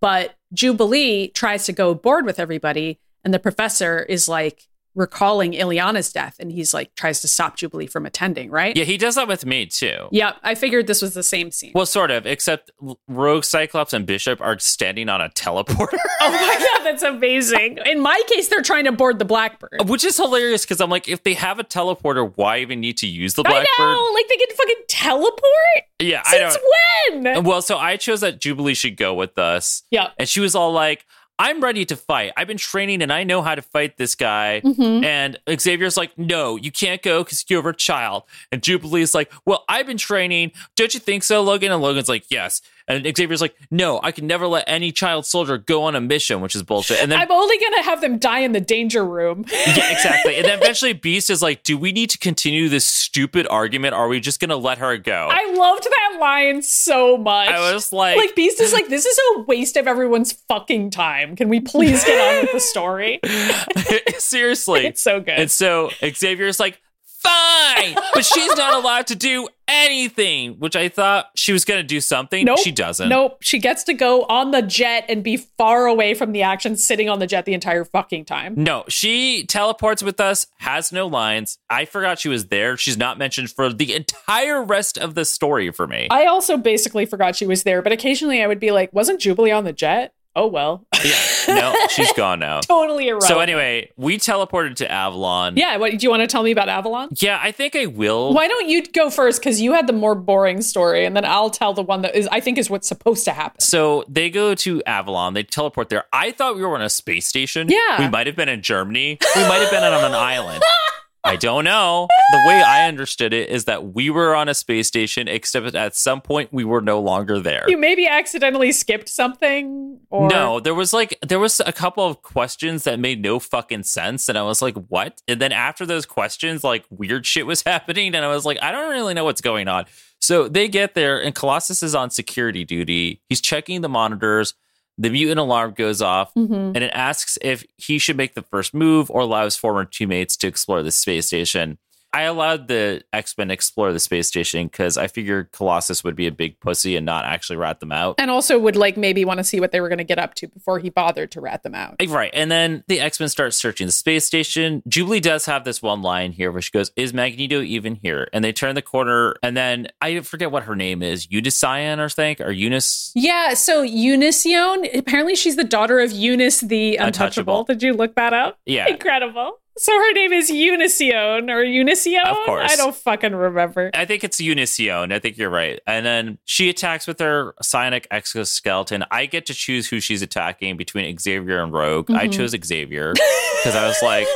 But Jubilee tries to go board with everybody, and the professor is like recalling Illyana's death, and he's like tries to stop Jubilee from attending. Right? yeah, he does that with me too. Yep. I figured this was the same scene. Well, sort of, except Rogue, Cyclops, and Bishop are standing on a teleporter. [LAUGHS] oh my god, that's amazing. In my case, they're trying to board the Blackbird. Which is hilarious because I'm like, if they have a teleporter, why even need to use the I Blackbird? know, like they can fucking teleport. Yeah, I Since don't. when? Well, so I chose that Jubilee should go with us. Yeah. And she was all like, I'm ready to fight. I've been training and I know how to fight this guy. Mm-hmm. And Xavier's like, no, you can't go because you're a child. And Jubilee's like, well, I've been training. Don't you think so, Logan? And Logan's like, yes. And Xavier's like, no, I can never let any child soldier go on a mission, which is bullshit. And then I'm only gonna have them die in the danger room. yeah, exactly. And then [LAUGHS] eventually Beast is like, do we need to continue this stupid argument? Or are we just going to let her go? I loved that line so much. I was like, like Beast is like, this is a waste of everyone's fucking time. Can we please get on with the story? [LAUGHS] seriously. [LAUGHS] It's so good. And so Xavier's like, fine, but she's not allowed to do anything, which I thought she was going to do something. Nope. She doesn't. Nope. She gets to go on the jet and be far away from the action, sitting on the jet the entire fucking time. No, she teleports with us, has no lines. I forgot she was there. She's not mentioned for the entire rest of the story for me. I also basically forgot she was there, but occasionally I would be like, wasn't Jubilee on the jet? Oh well. yeah, no, she's gone now. [LAUGHS] totally irrelevant. So anyway, we teleported to Avalon. Yeah, what do you want to tell me about Avalon? Yeah, I think I will. Why don't you go first? Because you had the more boring story, and then I'll tell the one that is I think is what's supposed to happen. So they go to Avalon. They teleport there. I thought we were on a space station. Yeah. We might have been in Germany. We might have been on an island. [LAUGHS] I don't know. The way I understood it is that we were on a space station, except at some point we were no longer there. You maybe accidentally skipped something or No, there was like there was a couple of questions that made no fucking sense, and I was like, "What?" And then after those questions, like weird shit was [LAUGHS] happening, and I was like, "I don't really know what's going on." So they get there, and Colossus is on security duty. He's checking the monitors. The mutant alarm goes off, Mhm. and it asks if he should make the first move or allow his former teammates to explore the space station. I allowed the X Men explore the space station because I figured Colossus would be a big pussy and not actually rat them out. and also would like maybe want to see what they were going to get up to before he bothered to rat them out. Right. And then the X Men start searching the space station. Jubilee does have this one line here where she goes, Is Magneto even here? And they turn the corner, and then I forget what her name is Unicyan or think, or Eunice. Yeah, so Unision, apparently she's the daughter of Eunice the Untouchable. Untouchable. Did you look that up? Yeah. Incredible. So her name is Unision or Unicio? Of course. I don't fucking remember. I think it's Unision. I think you're right. And then she attacks with her psionic exoskeleton. I get to choose who she's attacking between Xavier and Rogue. I Mhm. chose Xavier [LAUGHS] because I was like,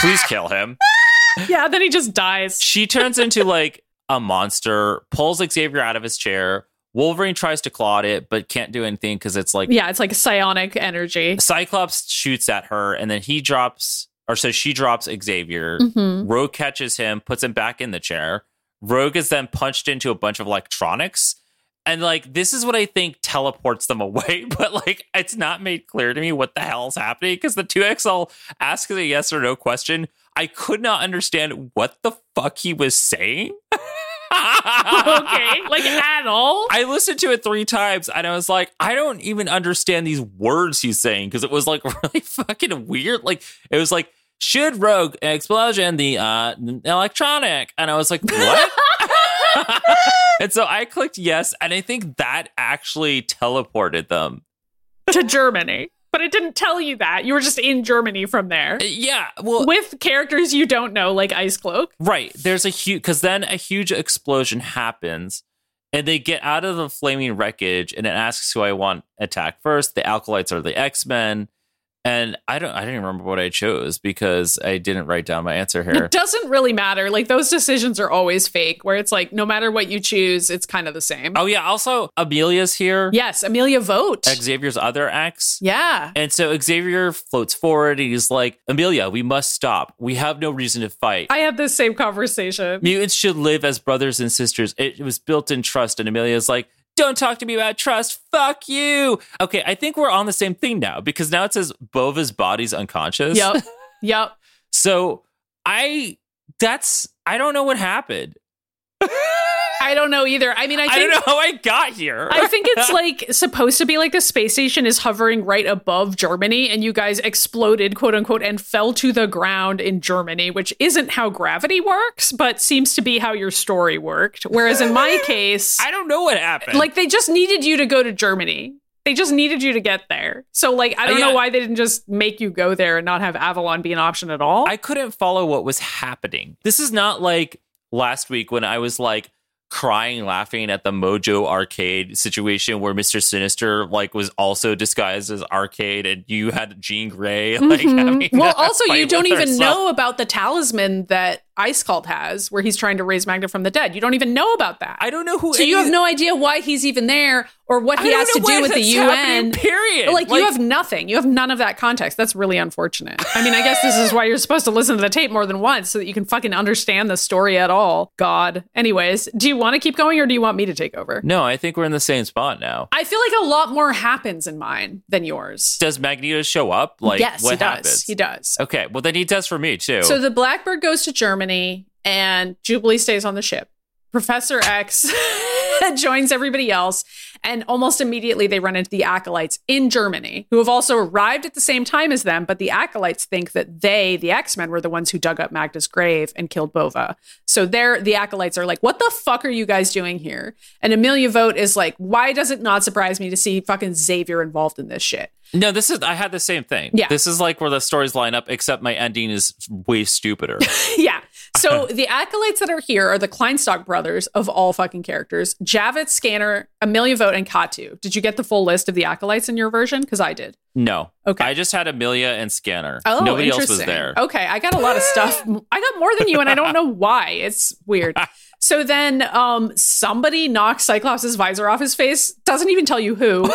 please kill him. [LAUGHS] Yeah, then he just dies. [LAUGHS] She turns into like a monster, pulls Xavier out of his chair. Wolverine tries to claw it, but can't do anything because it's like Yeah, it's like psionic energy. Cyclops shoots at her, and then he drops, or so she drops Xavier. Mhm. Rogue catches him, puts him back in the chair. Rogue is then punched into a bunch of electronics. And like, this is what I think teleports them [LAUGHS] away, but like, it's not made clear to me what the hell is happening because the 2XL asks a yes or no question. I could not understand what the fuck he was saying. [LAUGHS] okay, like at all? I listened to it three times and I was like, I don't even understand these words he's saying because it was like [LAUGHS] really fucking weird. Like, it was like, should Rogue explosion the uh, electronic? And I was like, what? [LAUGHS] and so I clicked yes, and I think that actually teleported them. to Germany. But it didn't tell you that. You were just in Germany from there. Uh, Yeah, well, With characters you don't know, like Ice Cloak. Right. There's a huge because then a huge explosion happens, and they get out of the flaming wreckage, and it asks who I want attack first. The Acolytes are the X Men, and I don't. I didn't remember what I chose because I didn't write down my answer here. It doesn't really matter. Like those decisions are always fake, where it's like no matter what you choose, it's kind of the same. oh yeah. Also, Amelia's here. Yes, Amelia Voght. Xavier's other ex. yeah. And so Xavier floats forward and he's like, Amelia, we must stop. We have no reason to fight. I had this same conversation. Mutants should live as brothers and sisters. It was built in trust. And Amelia's like, don't talk to me about trust. Fuck you. Okay, I think we're on the same thing now because now it says Bova's body's unconscious. Yep. [LAUGHS] Yep. So I, that's, I don't know what happened. [LAUGHS] I don't know either. I mean, I think, I, don't know how I got here. I think it's [LAUGHS] like supposed to be like the space station is hovering right above Germany, and you guys exploded, quote unquote, and fell to the ground in Germany, which isn't how gravity works, but seems to be how your story worked. Whereas in my [LAUGHS] case, I don't know what happened. like they just needed you to go to Germany. They just needed you to get there. So, like, I don't yeah. know why they didn't just make you go there and not have Avalon be an option at all. I couldn't follow what was happening. This is not like last week when I was like crying laughing at the Mojo arcade situation where Mr. Sinister like was also disguised as arcade and you had Jean Grey [LAUGHS] like Mhm. having well, also, you don't even herself. know about the talisman that Eiskalt has, where he's trying to raise Magda from the dead. You don't even know about that. I don't know who so you any- have no idea why he's even there or what he has to do with the UN. happening, period. Like, you have nothing. You have none of that context. That's really unfortunate. I mean, I guess this is why you're supposed to listen to the tape more than once so that you can fucking understand the story at all. God. Anyways, do you want to keep going or do you want me to take over? No, I think we're in the same spot now. I feel like a lot more happens in mine than yours. Does Magneto show up? Like yes, what he does. happens? He does. Okay, well then he does for me too. So the Blackbird goes to Germany and Jubilee stays on the ship. Professor X [LAUGHS] joins everybody else, and almost immediately they run into the acolytes in Germany, who have also arrived at the same time as them. But the acolytes think that they, the X Men, were the ones who dug up Magda's grave and killed Bova. So they're the acolytes are like, "What the fuck are you guys doing here?" And Amelia Voght is like, "Why does it not surprise me to see fucking Xavier involved in this shit?" no, this is I had the same thing. Yeah. This is like where the stories line up, except my ending is way stupider. [LAUGHS] yeah. [LAUGHS] So the acolytes that are here are the Kleinstock brothers of all fucking characters: Javits, Scanner, Amelia Voght, and Katu. Did you get the full list of the acolytes in your version? Because I did. No. Okay. I just had Amelia and Scanner. Oh, Nobody else was there. Okay, I got a lot of stuff. [LAUGHS] I got more than you, and I don't know why. It's weird. [LAUGHS] So then, um, somebody knocks Cyclops' visor off his face. Doesn't even tell you who.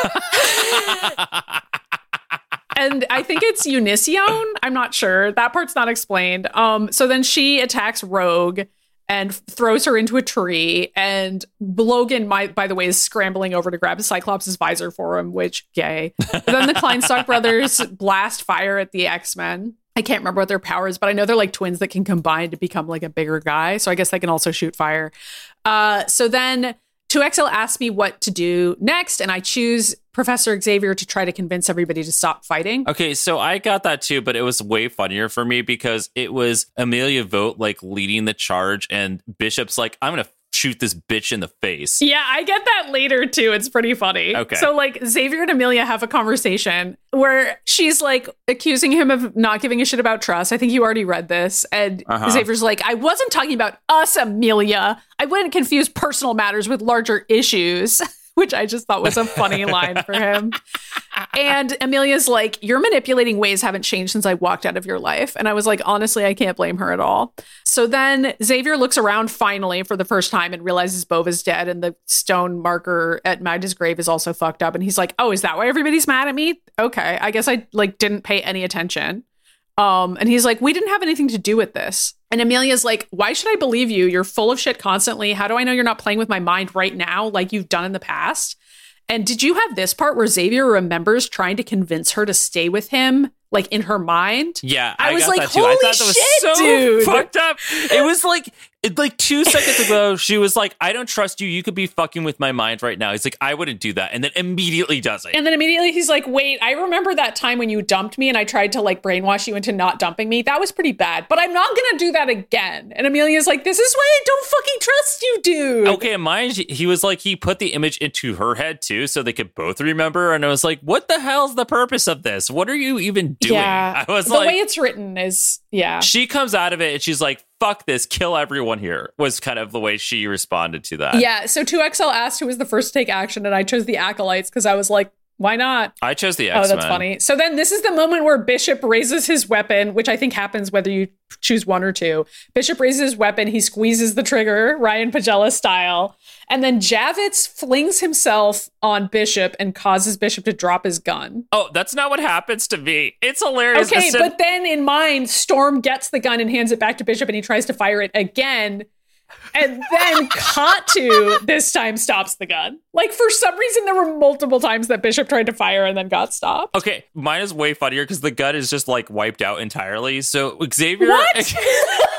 And I think it's Unicion. I'm not sure. That part's not explained. Um, so then she attacks Rogue and throws her into a tree. And Logan, my, by the way, is scrambling over to grab Cyclops' visor for him, which gay. then the Kleinstock brothers blast fire at the X Men. I can't remember what their powers, but I know they're like twins that can combine to become like a bigger guy. So I guess they can also shoot fire. Uh, so then 2XL asks me what to do next, and I choose Professor Xavier to try to convince everybody to stop fighting. Okay, so I got that too, but it was way funnier for me because it was Amelia Voght like leading the charge, and Bishop's like, I'm gonna shoot this bitch in the face. Yeah, I get that later too. It's pretty funny. Okay. So like Xavier and Amelia have a conversation where she's like accusing him of not giving a shit about trust. I think you already read this. And Uh-huh. Xavier's like, I wasn't talking about us, Amelia. I wouldn't confuse personal matters with larger issues. [LAUGHS] Which I just thought was a funny line for him. And Amelia's like, Your manipulating ways haven't changed since I walked out of your life. And I was like, Honestly, I can't blame her at all. So then Xavier looks around finally for the first time and realizes Bova's dead and the stone marker at Magda's grave is also fucked up. And he's like, Oh, is that why everybody's mad at me? Okay. I guess I like didn't pay any attention. Um, and he's like, We didn't have anything to do with this. And Amelia's like, Why should I believe you? You're full of shit constantly. How do I know you're not playing with my mind right now like you've done in the past? And did you have this part where Xavier remembers trying to convince her to stay with him, like in her mind? Yeah, I I, was like, too. I "Holy thought that was shit, so dude." fucked up. It was like, it, like two seconds ago, she was like, "I don't trust you. You could be fucking with my mind right now." He's like, "I wouldn't do that," and then immediately does it. And then immediately he's like, wait, I remember that time when you dumped me and I tried to like brainwash you into not dumping me. That was pretty bad, but I'm not gonna do that again. And Amelia's like, this is why I don't fucking trust you, dude. Okay, and mind he was like, he put the image into her head too, so they could both remember. And I was like, "What the hell's the purpose of this? What are you even doing?" Yeah. [LAUGHS] I was the like, way it's written is, yeah. she comes out of it and she's like, "Fuck this, kill everyone here." Was kind of the way she responded to that. Yeah. So 2XL asked who was the first to take action, and I chose the Acolytes because I was like, why not? I chose the Oh, X Men. that's funny. So then this is the moment where Bishop raises his weapon, which I think happens whether you choose one or two. Bishop raises his weapon, he squeezes the trigger, Ryan Pagella style. And then Javits flings himself on Bishop and causes Bishop to drop his gun. Oh, that's not what happens to me. It's hilarious. Okay, but then in mind, Storm gets the gun and hands it back to Bishop and he tries to fire it again. And then Katu this time stops the gun. Like for some reason, there were multiple times that Bishop tried to fire and then got stopped. Okay, mine is way funnier because the gun is just like wiped out entirely. So Xavier, What? [LAUGHS]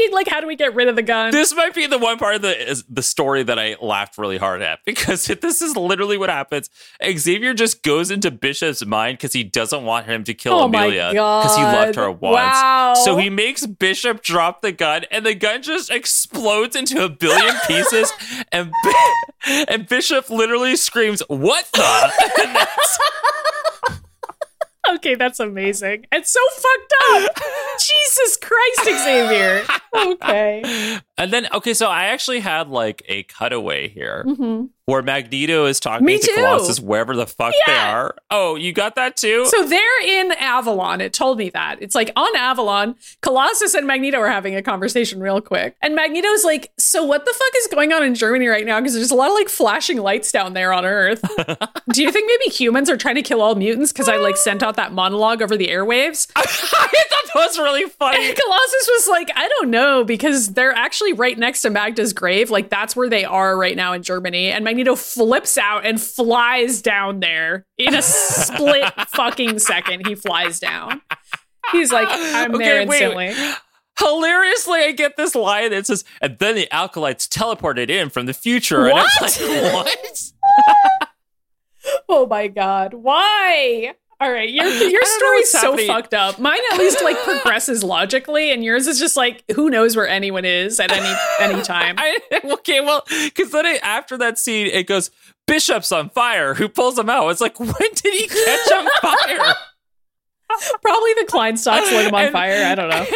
being like, how do we get rid of the gun? this might be the one part of the is the story that I laughed really hard at because [LAUGHS] this is literally what happens. Xavier just goes into Bishop's mind because he doesn't want him to kill Oh Amelia because he loved her once. Wow. So he makes Bishop drop the gun, and the gun just explodes into a billion [LAUGHS] pieces, and and Bishop literally screams, "What the?" [LAUGHS] Okay, that's amazing. It's so fucked up. [LAUGHS] Jesus Christ, Xavier. Okay. [LAUGHS] And then, okay, so I actually had like a cutaway here Mhm. where Magneto is talking Me to too. Colossus wherever the fuck they are. Oh, you got that too? So they're in Avalon. It told me that. It's like on Avalon, Colossus and Magneto are having a conversation real quick. And Magneto's like, So what the fuck is going on in Germany right now? Because there's a lot of like flashing lights down there on Earth. [LAUGHS] Do you think maybe humans are trying to kill all mutants? Because I like sent out that monologue over the airwaves. [LAUGHS] I thought that was really funny. And Colossus was like, I don't know, because they're actually right next to Magda's grave. Like, that's where they are right now in Germany. And Magneto flips out and flies down there in a split [LAUGHS] fucking second. He flies down. He's like, I'm there Okay, wait, instantly. Hilariously, I get this line that says, and then the acolytes teleported in from the future. And I'm like, what? [LAUGHS] Oh my God. Why? All right, your your story's so happening. fucked up. Mine at least like [LAUGHS] progresses logically, and yours is just like who knows where anyone is at any any [LAUGHS] time. I, okay, well, because then it, after that scene, it goes, Bishop's on fire. Who pulls him out? It's like, when did he catch on [LAUGHS] fire? Probably the Kleinstocks lit him on And- fire. I don't know.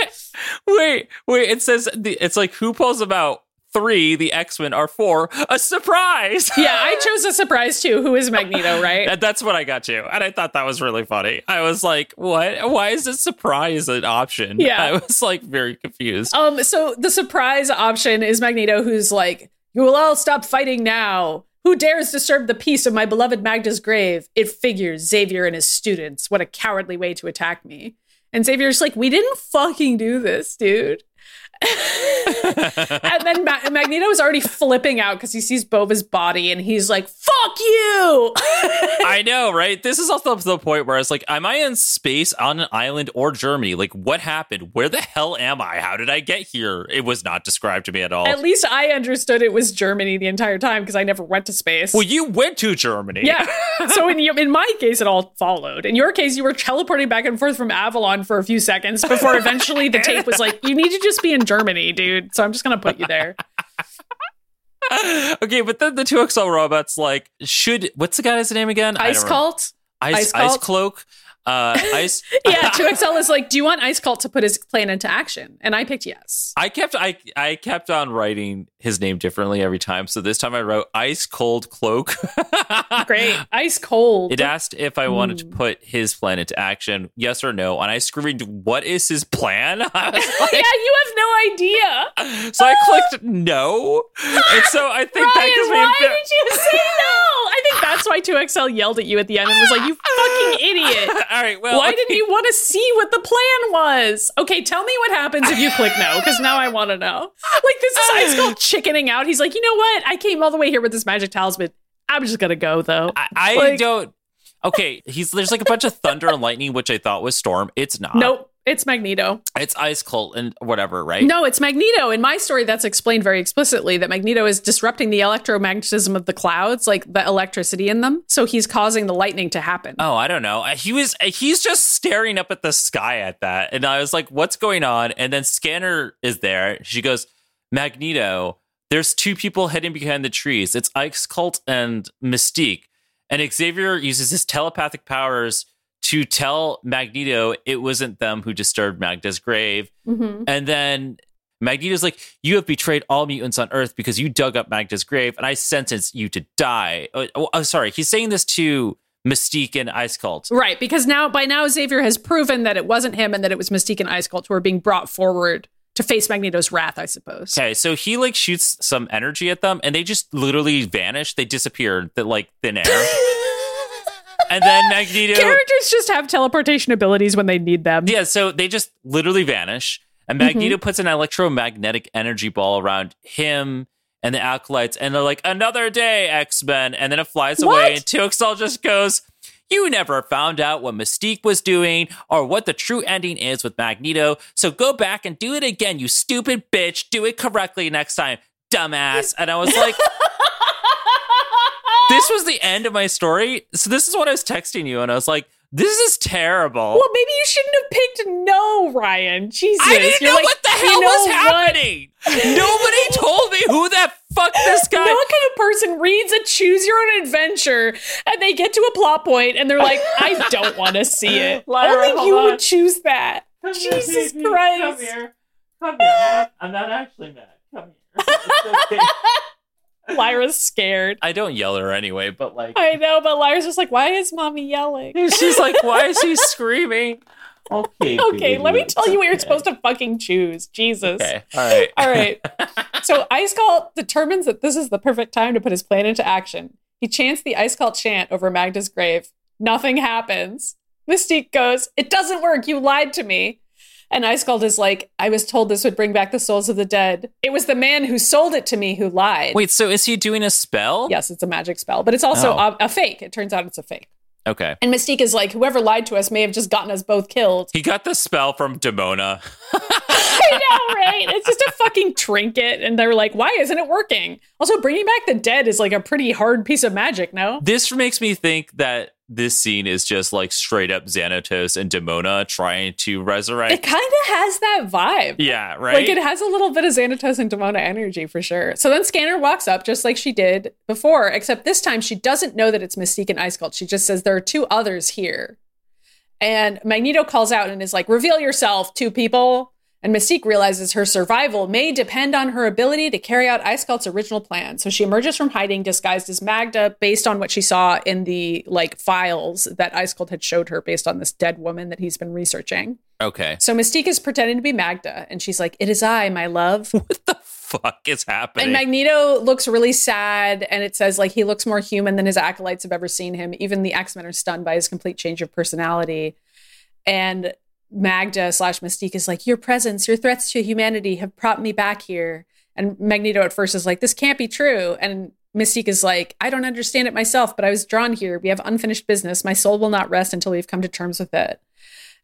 wait, wait. It says the, it's like who pulls about three, the X Men are four. A surprise. Yeah, I [LAUGHS] chose a surprise too. Who is Magneto, right? And that's what I got you. And I thought that was really funny. I was like, what? Why is this surprise an option? Yeah. I was like very confused. Um, so the surprise option is Magneto, who's like, "You will all stop fighting now. Who dares disturb the peace of my beloved Magda's grave? It figures Xavier and his students. What a cowardly way to attack me." And Xavier's like, "We didn't fucking do this, dude." [LAUGHS] and then Ma- Magneto is already flipping out because he sees Bova's body, and he's like, "Fuck you!" [LAUGHS] I know, right? This is also the point where I was like, am I in space on an island or Germany? Like, what happened? Where the hell am I? How did I get here? It was not described to me at all. At least I understood it was Germany the entire time because I never went to space. well, you went to Germany. Yeah. so in in my case, it all followed. In your case, you were teleporting back and forth from Avalon for a few seconds before eventually the tape was like, "You need to just be in Germany, dude." So I'm just gonna put you there. [LAUGHS] okay, but then the two XL robots like should what's the guy's name again? Ice. Cult. Ice, Ice ice cloak. Uh, [LAUGHS] ice. Yeah, 2XL is like, "Do you want Ice Cult to put his plan into action?" And I picked yes. I kept I I kept on writing his name differently every time. So this time I wrote ice cold cloak. [LAUGHS] Great. Ice Cold. It asked if I wanted Hmm. to put his plan into action, yes or no, and I screamed, "What is his plan?" [LAUGHS] Like- yeah, you have no idea. so I clicked no, and so I think that gives Ryan, me. why did you say no? I that's why 2XL yelled at you at the end and was like, "You fucking [LAUGHS] idiot." All right, well, Why okay. didn't you want to see what the plan was? Okay, tell me what happens if you click no, because now I want to know. Like this is Ice Cold [SIGHS] chickening out. He's like, you know what? I came all the way here with this magic talisman. I'm just gonna go though. I, I Like- don't. Okay, he's there's like a bunch of thunder and lightning, which I thought was storm. It's not. nope, it's Magneto. it's ice cold and whatever, right? No, it's Magneto. In my story, that's explained very explicitly that Magneto is disrupting the electromagnetism of the clouds, like the electricity in them. So he's causing the lightning to happen. Oh, I don't know. Uh, He was he's just staring up at the sky at that. And I was like, what's going on? And then Scanner is there. She goes, Magneto, there's two people hidden behind the trees. It's Eiskalt and Mystique. And Xavier uses his telepathic powers to tell Magneto it wasn't them who disturbed Magda's grave. Mhm. And then Magneto's like, You have betrayed all mutants on Earth because you dug up Magda's grave, and I sentence you to die. Oh, oh, oh, sorry. He's saying this to Mystique and Eiskalt. Right, because now by now Xavier has proven that it wasn't him and that it was Mystique and Eiskalt who are being brought forward to face Magneto's wrath, I suppose. Okay, so he like shoots some energy at them, and they just literally vanish. They disappear, that like thin air. [LAUGHS] and then Magneto, Characters just have teleportation abilities when they need them. yeah. So they just literally vanish, and Magneto mhm. puts an electromagnetic energy ball around him and the acolytes, and they're like, "Another day, X Men," and then it flies What? away, and 2XL just goes. You never found out what Mystique was doing or what the true ending is with Magneto. So go back and do it again, you stupid bitch. Do it correctly next time, dumbass. And I was like, [LAUGHS] this was the end of my story. So this is what I was texting you, and I was like, this is terrible. Well, maybe you shouldn't have picked no, Ryan. Jesus. I didn't You're know like, what the you hell know was happening. Nobody [LAUGHS] told me who that fuck this [LAUGHS] guy. No kind of person reads a choose your own adventure and they get to a plot point and they're like, I [LAUGHS] don't want to see it. Lyra, Only hold you on. would choose that. Jesus Christ. here. Come here. I'm not actually mad. Come here. Lyra's scared. I don't yell at her anyway, but like I know, but Lyra's just like, why is mommy yelling? she's [LAUGHS] like, why is he screaming? Okay. [LAUGHS] Okay, let me tell you what you're okay. supposed to fucking choose. Jesus. Okay. All right. [LAUGHS] All right. So Eiskalt determines that this is the perfect time to put his plan into action. He chants the Eiskalt chant over Magda's grave. Nothing happens. Mystique goes, It doesn't work. You lied to me. And Eiskalt is like, I was told this would bring back the souls of the dead. It was the man who sold it to me who lied. Wait, so is he doing a spell? Yes, it's a magic spell, but it's also Oh. a, a fake. It turns out it's a fake. Okay. And Mystique is like, whoever lied to us may have just gotten us both killed. He got the spell from Demona. [LAUGHS] I know, right? It's just a fucking trinket. And they're like, why isn't it working? Also, bringing back the dead is like a pretty hard piece of magic, no? This makes me think that this scene is just like straight up Xanatos and Demona trying to resurrect. It kind of has that vibe. yeah, right. Like it has a little bit of Xanatos and Demona energy for sure. So then Scanner walks up just like she did before, except this time she doesn't know that it's Mystique and Eiskalt. She just says there are two others here. And Magneto calls out and is like, reveal yourself, two people. And Mystique realizes her survival may depend on her ability to carry out Eiskalt's original plan. So she emerges from hiding disguised as Magda based on what she saw in the like files that Eiskalt had showed her based on this dead woman that he's been researching. Okay. So Mystique is pretending to be Magda and she's like, "It is I, my love." [LAUGHS] What the fuck is happening? And Magneto looks really sad, and it says like he looks more human than his acolytes have ever seen him. Even the X Men are stunned by his complete change of personality. And Magda slash Mystique is like, Your presence, your threats to humanity have brought me back here. And Magneto at first is like, This can't be true. And Mystique is like, I don't understand it myself, but I was drawn here. We have unfinished business. My soul will not rest until we've come to terms with it.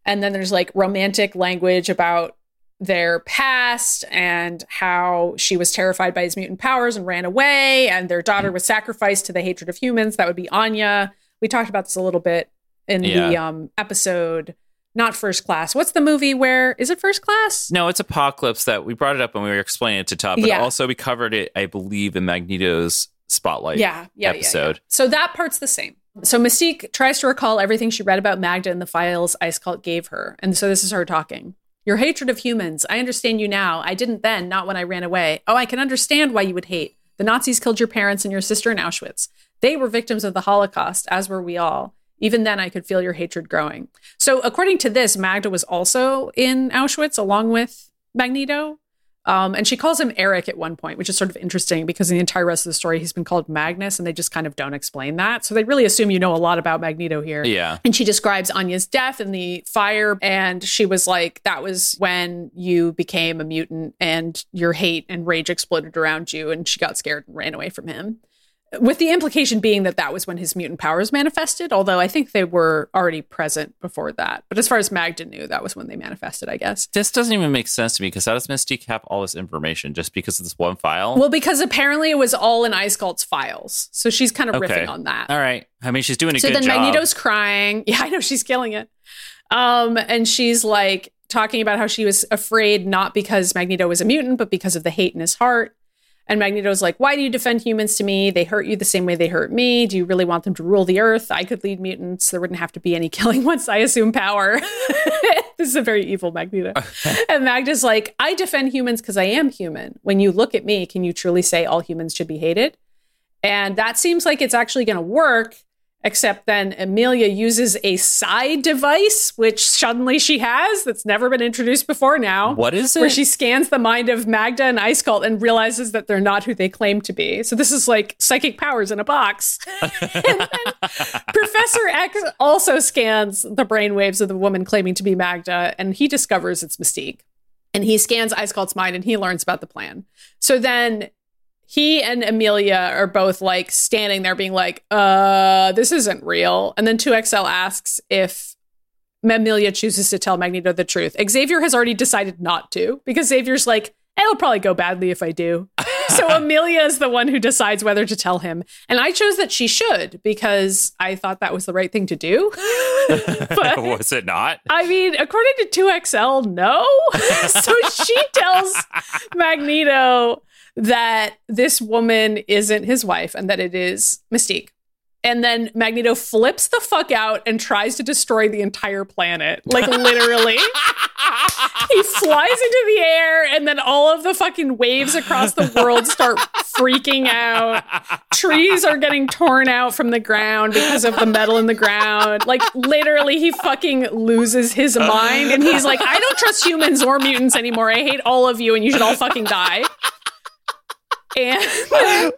And then there's like romantic language about their past and how she was terrified by his mutant powers and ran away, and their daughter was sacrificed to the hatred of humans. That would be Anya. We talked about this a little bit in the um, episode, not First Class. What's the movie where is it First Class? no, it's Apocalypse that we brought it up when we were explaining it to Todd, but Yeah. also we covered it, I believe, in Magneto's Spotlight. yeah, yeah, yeah, episode. yeah. So that part's the same. So Mystique tries to recall everything she read about Magda in the files Eiskalt gave her. And so this is her talking. Your hatred of humans. I understand you now. I didn't then, not when I ran away. Oh, I can understand why you would hate. The Nazis killed your parents and your sister in Auschwitz. They were victims of the Holocaust, as were we all. Even then, I could feel your hatred growing. So, according to this, Magda was also in Auschwitz along with Magneto. Um, and she calls him Eric at one point, which is sort of interesting because in the entire rest of the story, he's been called Magnus, and they just kind of don't explain that. So they really assume you know a lot about Magneto here. Yeah. And she describes Anya's death in the fire. And she was like, that was when you became a mutant and your hate and rage exploded around you. And she got scared and ran away from him. With the implication being that that was when his mutant powers manifested, although I think they were already present before that. But as far as Magda knew, that was when they manifested, I guess. This doesn't even make sense to me because how does Mystique have all this information just because of this one file? Well, because apparently it was all in Eiskalt's files. So she's kind of Okay. riffing on that. all right. I mean, she's doing a so good then job. Magneto's crying. [LAUGHS] Yeah, I know she's killing it. Um, and she's like talking about how she was afraid not because Magneto was a mutant, but because of the hate in his heart. And Magneto's like, Why do you defend humans to me? They hurt you the same way they hurt me. Do you really want them to rule the earth? I could lead mutants. There wouldn't have to be any [LAUGHS] killing once I assume power. [LAUGHS] this is a very evil Magneto. [LAUGHS] and Magda's like, I defend humans because I am human. When you look at me, can you truly say all humans should be hated? And that seems like it's actually going to work, except then Amelia uses a side device, which suddenly she has that's never been introduced before now. What is it? Where she scans the mind of Magda and Eiskalt and realizes that they're not who they claim to be. So this is like psychic powers in a box. [LAUGHS] Professor X also scans the brainwaves of the woman claiming to be Magda, and he discovers it's Mystique. And he scans Eiskalt's mind and he learns about the plan. So then he and Amelia are both like standing there being like, uh, this isn't real. And then 2XL asks if Amelia chooses to tell Magneto the truth. Xavier has already decided not to because Xavier's like, it'll probably go badly if I do. [LAUGHS] so Amelia is the one who decides whether to tell him. And I chose that she should because I thought that was the right thing to do. [LAUGHS] but was it not? I mean, according to 2XL, no. [LAUGHS] so she tells Magneto that this woman isn't his wife and that it is Mystique. And then Magneto flips the fuck out and tries to destroy the entire planet. Like, [LAUGHS] literally. he flies into the air, and then all of the fucking waves across the world start freaking out. Trees are getting torn out from the ground because of the metal in the ground. Like, literally, he fucking loses his mind, and he's like, I don't trust humans or mutants anymore. I hate all of you, and you should all fucking die. And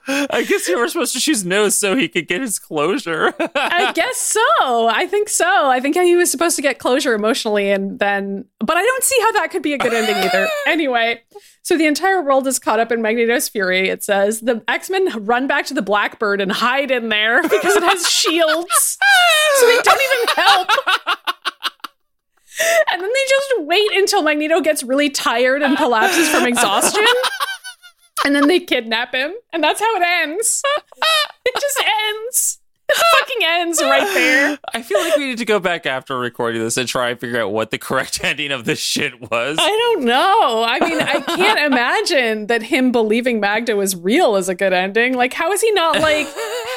I guess you were supposed to choose no so he could get his closure. I [LAUGHS] guess so. I think so. I think he was supposed to get closure emotionally and then, but I don't see how that could be a good ending either. [LAUGHS] Anyway, so the entire world is caught up in Magneto's fury. It says the X Men run back to the Blackbird and hide in there because it has shields. So they don't even help. And then they just wait until Magneto gets really tired and collapses from exhaustion. And then they kidnap him. And that's how it ends. [LAUGHS] It just ends. It fucking ends right there. I feel like we need to go back after recording this and try and figure out what the correct [LAUGHS] ending of this shit was. I don't know. I mean, I can't [LAUGHS] imagine that him believing Magda was real is a good ending. Like, how is he not like,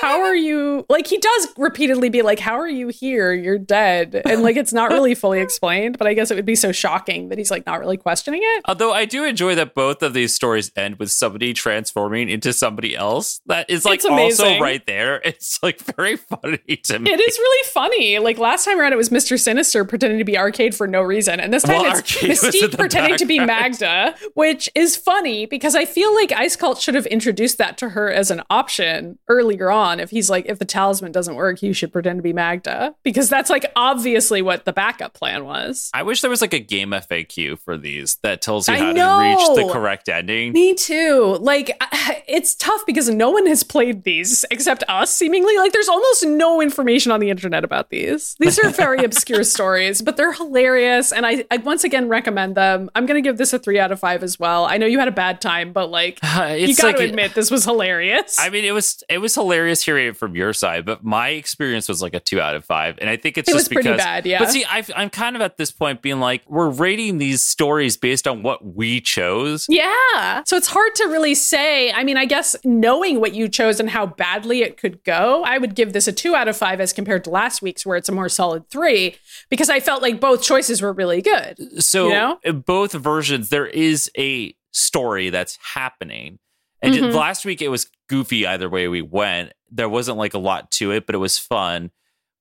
how are you like he does repeatedly be like how are you here? You're dead. And like it's not really fully explained but i guess it would be so shocking that he's like not really questioning it. Although I do enjoy that both of these stories end with somebody transforming into somebody else. That is like also right there. It's like very funny to me. it is really funny. Like last time around it was mr sinister pretending to be arcade for no reason and this time Well, it's Arcade mystique pretending to be magda which is funny because i feel like ice cult should have introduced that to her as an option earlier on if he's like if the talisman doesn't work you should pretend to be magda because that's like obviously what the backup plan was I wish there was like a game FAQ for these that tells you how to reach the correct ending. Me too. Like, [SIGHS] it's tough because no one has played these except us, seemingly. Like, there's almost no information on the internet about these. These are very [LAUGHS] obscure stories, but they're hilarious. And I, I once again recommend them. I'm going to give this a three out of five as well. I know you had a bad time, but like, [SIGHS] you It's got to a- admit, this was hilarious. I mean, it was it was hilarious from your side, but my experience was like a two out of five, and I think it's It just was pretty because. bad, yeah. But see, i I'm kind of at this point being like, we're rating these stories based on what we chose. Yeah. So it's hard to really say. I mean, I guess knowing what you chose and how badly it could go, I would give this a two out of five as compared to last week's, where it's a more solid three, because I felt like both choices were really good. So You know? in both versions, there is a story that's happening. And Mhm. last week it was goofy either way we went. There wasn't like a lot to it, but it was fun.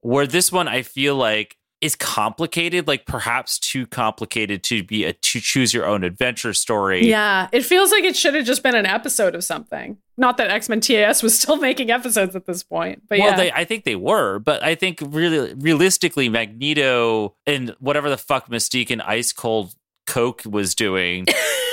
Where this one I feel like is complicated, like perhaps too complicated to be a to choose your own adventure story. Yeah. It feels like it should have just been an episode of something. Not that X Men TAS was still [LAUGHS] making episodes at this point, but well, yeah. they, I think they were, but I think really, realistically, Magneto and whatever the fuck Mystique and Ice Cold Coke was doing [LAUGHS]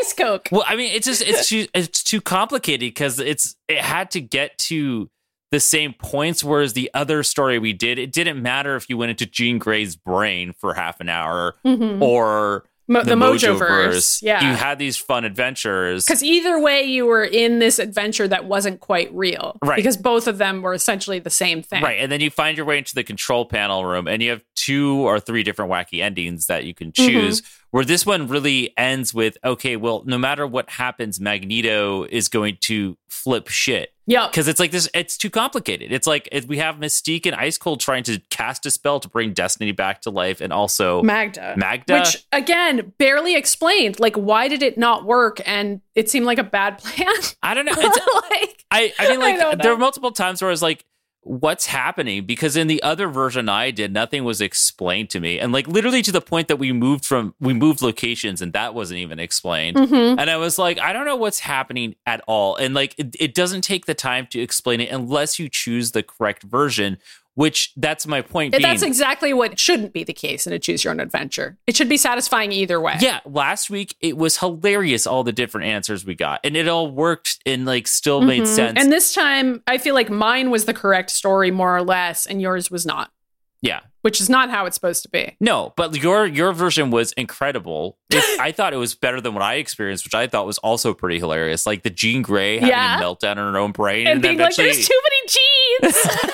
Ice Coke. Well, I mean, it's just it's [LAUGHS] too it's too complicated because it's it had to get to the same points. Whereas the other story we did, it didn't matter if you went into Jean Grey's brain for half an hour Mhm. or Mo- the, Mojo Verse. Yeah. you had these fun adventures. Because either way, you were in this adventure that wasn't quite real. Right. Because both of them were essentially the same thing. Right, and then you find your way into the control panel room, and you have two or three different wacky endings that you can Mm-hmm. Where this one really ends with, okay, well, no matter what happens, Magneto is going to flip shit. Yeah. because it's like this it's too complicated it's like it, we have mystique and Eiskalt trying to cast a spell to bring destiny back to life and also Magda. Magda? Which, again, barely explained. Like, why did it not work? And it seemed like a bad [LAUGHS] plan. i don't know [LAUGHS] it's like, i i mean like don't there were multiple times where i was like what's happening? Because in the other version i did nothing was explained to me. And like literally to the point that we moved from we moved locations and that wasn't even explained. Mhm. and i was like i don't know what's happening at all. And like it, it doesn't take the time to explain it unless you choose the correct version which that's my point being that's exactly what shouldn't be the case in a choose your own adventure. It should be satisfying either way. Yeah, last week it was hilarious all the different answers we got, and it all worked and like still made Mhm. sense. And this time, I feel like mine was the correct story, more or less, and yours was not, yeah, which is not how it's supposed to be. no, but your your version was incredible. It- [LAUGHS] I thought it was better than what I experienced, which I thought was also pretty hilarious. Like the Jean Grey having Yeah. a meltdown in her own brain, And, then being like, there's too many jeans. [LAUGHS]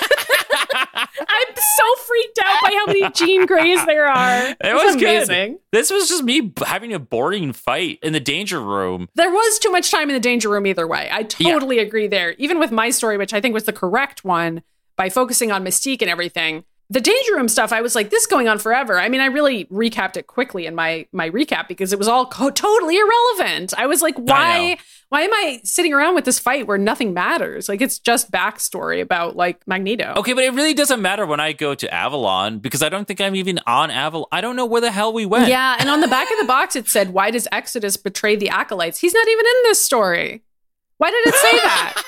I'm so freaked out by how many Jean Greys there are. [LAUGHS] it was good. amazing. This was just me having a boring fight in the danger room. There was too much time in the danger room either way. I totally agree there. Even with my story, which I think was the correct one, by focusing on Mystique and everything. The danger room stuff, I was like, this is going on forever. I mean, I really recapped it quickly in my my recap because it was all co- totally irrelevant. I was like, why why am I sitting around with this fight where nothing matters? Like it's just backstory about like Magneto. Okay, but it really doesn't matter when I go to Avalon because I don't think I'm even on Avalon. I don't know where the hell we went. Yeah, and on the back of the box it said, "Why does Exodus betray the acolytes?" He's not even in this story. Why did it say that?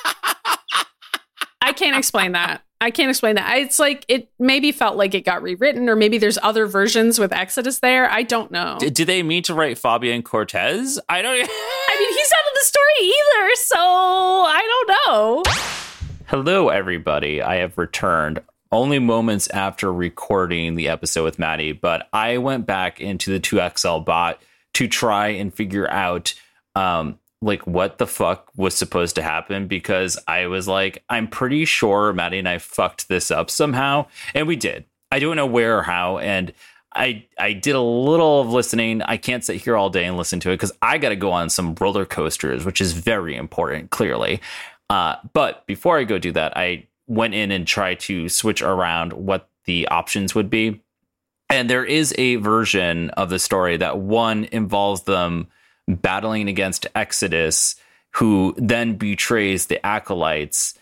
I can't explain that. I can't explain that. It's like it maybe felt like it got rewritten, or maybe there's other versions with Exodus there. I don't know. D- did they mean to write Fabian Cortez? I don't. [LAUGHS] I mean, in story either, so I don't know. Hello, everybody. I have returned only moments after recording the episode with Maddy, but I went back into the 2XL bot to try and figure out um like what the fuck was supposed to happen because I was like, I'm pretty sure Maddy and I fucked this up somehow. And we did. I don't know where or how. And I I did a little of listening. I can't sit here all day and listen to it because I got to go on some roller coasters, which is very important, clearly. Uh, but before I go do that, I went in and tried to switch around what the options would be. And there is a version of the story that one involves them battling against Exodus, who then betrays the acolytes.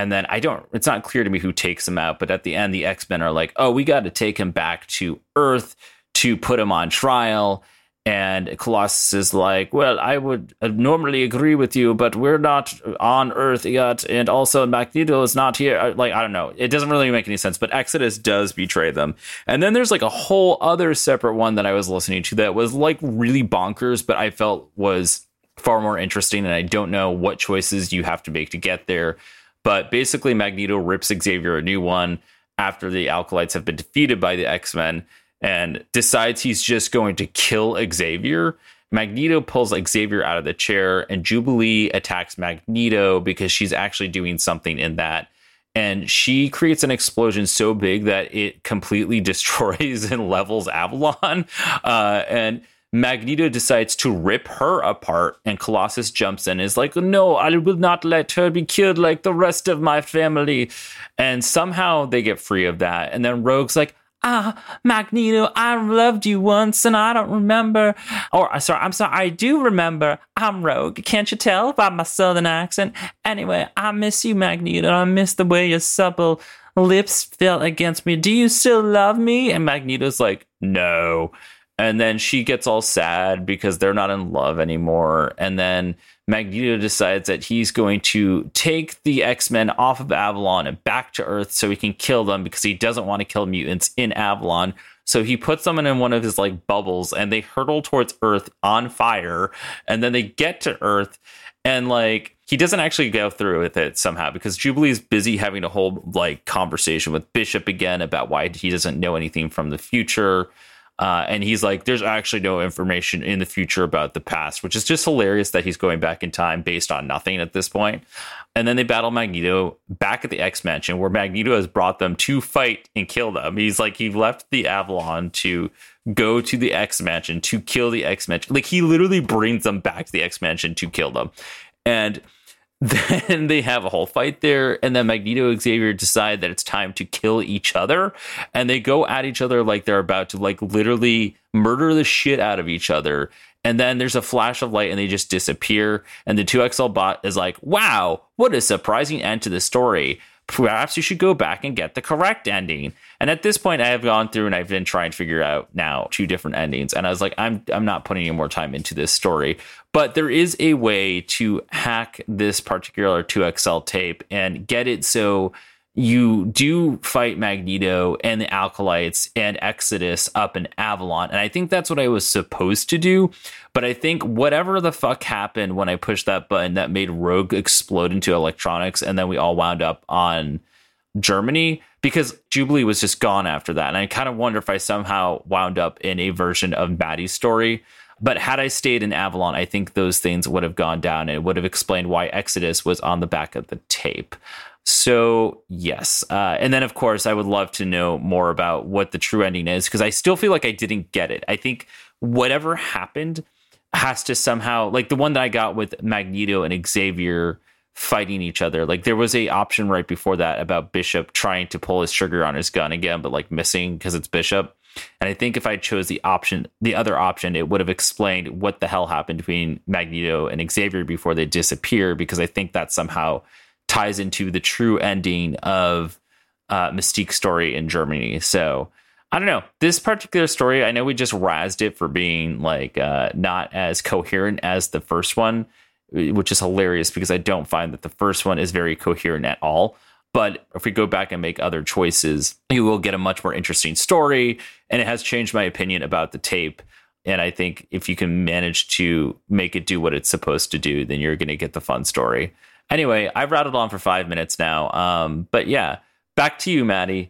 And then I don't, it's not clear to me who takes him out, but at the end, the X Men are like, oh, we got to take him back to Earth to put him on trial. And Colossus is like, well, I would normally agree with you, but we're not on Earth yet. And also, Magneto is not here. Uh, Like, I don't know. It doesn't really make any sense, but Exodus does betray them. And then there's like a whole other separate one that I was listening to that was like really bonkers, but I felt was far more interesting. And I don't know what choices you have to make to get there. But basically, Magneto rips Xavier a new one after the Acolytes have been defeated by the X Men and decides he's just going to kill Xavier. Magneto pulls Xavier out of the chair, and Jubilee attacks Magneto because she's actually doing something in that. And she creates an explosion so big that it completely [LAUGHS] destroys and levels Avalon. Uh, and Magneto decides to rip her apart, and Colossus jumps in and is like, No, I will not let her be killed like the rest of my family. And somehow they get free of that. And then Rogue's like, Ah, Magneto, I loved you once and I don't remember. Or, uh, sorry, I'm sorry, I do remember. I'm Rogue. Can't you tell by my southern accent? Anyway, I miss you, Magneto. I miss the way your supple lips felt against me. Do you still love me? And Magneto's like, No. And then she gets all sad because they're not in love anymore. And then Magneto decides that he's going to take the X Men off of Avalon and back to Earth so he can kill them because he doesn't want to kill mutants in Avalon. So he puts them in one of his like bubbles and they hurtle towards Earth on fire. And then they get to Earth and like he doesn't actually go through with it somehow because Jubilee's busy having a whole like conversation with Bishop again about why he doesn't know anything from the future. Uh, and he's like, there's actually no information in the future about the past, which is just hilarious that he's going back in time based on nothing at this point. And then they battle Magneto back at the X Mansion, where Magneto has brought them to fight and kill them. He's like, he left the Avalon to go to the X Mansion to kill the X Mansion. Like, he literally brings them back to the X Mansion to kill them. And [LAUGHS] then they have a whole fight there, and then Magneto and Xavier decide that it's time to kill each other, and they go at each other like they're about to like literally murder the shit out of each other. And then there's a flash of light, and they just disappear. And the 2XL bot is like, "Wow, what a surprising end to the story." Perhaps you should go back and get the correct ending. And at this point, I have gone through and I've been trying to figure out now two different endings. And I was like, I'm I'm not putting any more time into this story. But there is a way to hack this particular 2XL tape and get it so you do fight Magneto and the Acolytes and Exodus up in Avalon. And I think that's what I was supposed to do. But I think whatever the fuck happened when I pushed that button that made Rogue explode into electronics and then we all wound up on Germany because Jubilee was just gone after that. And I kind of wonder if I somehow wound up in a version of Maddy's story. But had I stayed in Avalon, I think those things would have gone down and it would have explained why Exodus was on the back of the tape. So, yes. Uh, and then, of course, I would love to know more about what the true ending is because I still feel like I didn't get it. I think whatever happened has to somehow, like the one that I got with Magneto and Xavier fighting each other. Like there was a option right before that about Bishop trying to pull his trigger on his gun again, but like missing because it's Bishop. And I think if I chose the option, the other option, it would have explained what the hell happened between Magneto and Xavier before they disappear. Because I think that somehow ties into the true ending of uh, Mystique's story in Germany. So I don't know this particular story. I know we just razzed it for being like uh, not as coherent as the first one, which is hilarious because I don't find that the first one is very coherent at all. But if we go back and make other choices, you will get a much more interesting story. And it has changed my opinion about the tape. And I think if you can manage to make it do what it's supposed to do, then you're going to get the fun story. Anyway, I've rattled on for five minutes now. Um, but yeah, back to you, Maddy.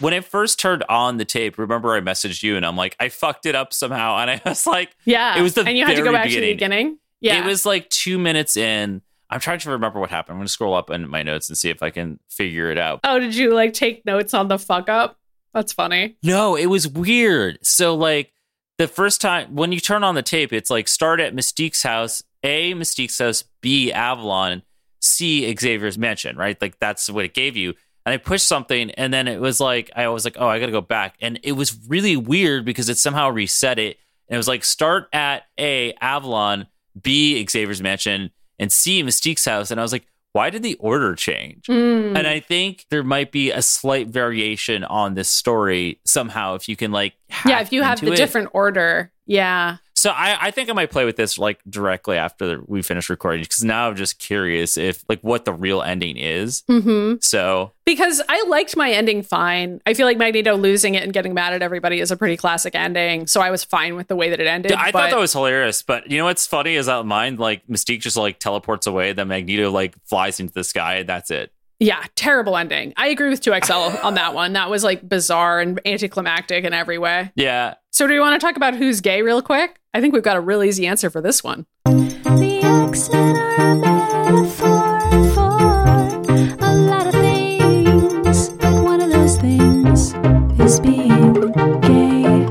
When I first turned on the tape, remember I messaged you and I'm like, I fucked it up somehow. [LAUGHS] And I was like, Yeah. It was the and you had to go back to the beginning. Yeah. It was like two minutes in. I'm trying to remember what happened. I'm going to scroll up in my notes and see if I can figure it out. oh, did you like take notes on the fuck up? That's funny. No, it was weird. So, like, the first time when you turn on the tape, it's like start at Mystique's house, A, Mystique's house, B, Avalon, C, Xavier's mansion, right? Like that's what it gave you. And I pushed something, and then it was like I was like, oh, I got to go back, and it was really weird because it somehow reset it, and it was like start at A Avalon, B Xavier's mansion, and C Mystique's house, and I was like, why did the order change? Mm. And I think there might be a slight variation on this story somehow if you can like yeah, if you have the it. different order. Yeah. So I, I think I might play with this like directly after we finish recording because now I'm just curious if like what the real ending is. hmm So Because I liked my ending fine. I feel like Magneto losing it and getting mad at everybody is a pretty classic ending. So I was fine with the way that it ended. I but- thought that was hilarious. But you know what's funny is that mine like Mystique just like teleports away, then Magneto like flies into the sky, and that's it. Yeah, terrible ending. I agree with 2XL [LAUGHS] on that one. That was like bizarre and anticlimactic in every way. Yeah. So, do you want to talk about who's gay real quick? I think we've got a real easy answer for this one. The X-Men are a metaphor for a lot of things, but one of those things is being gay.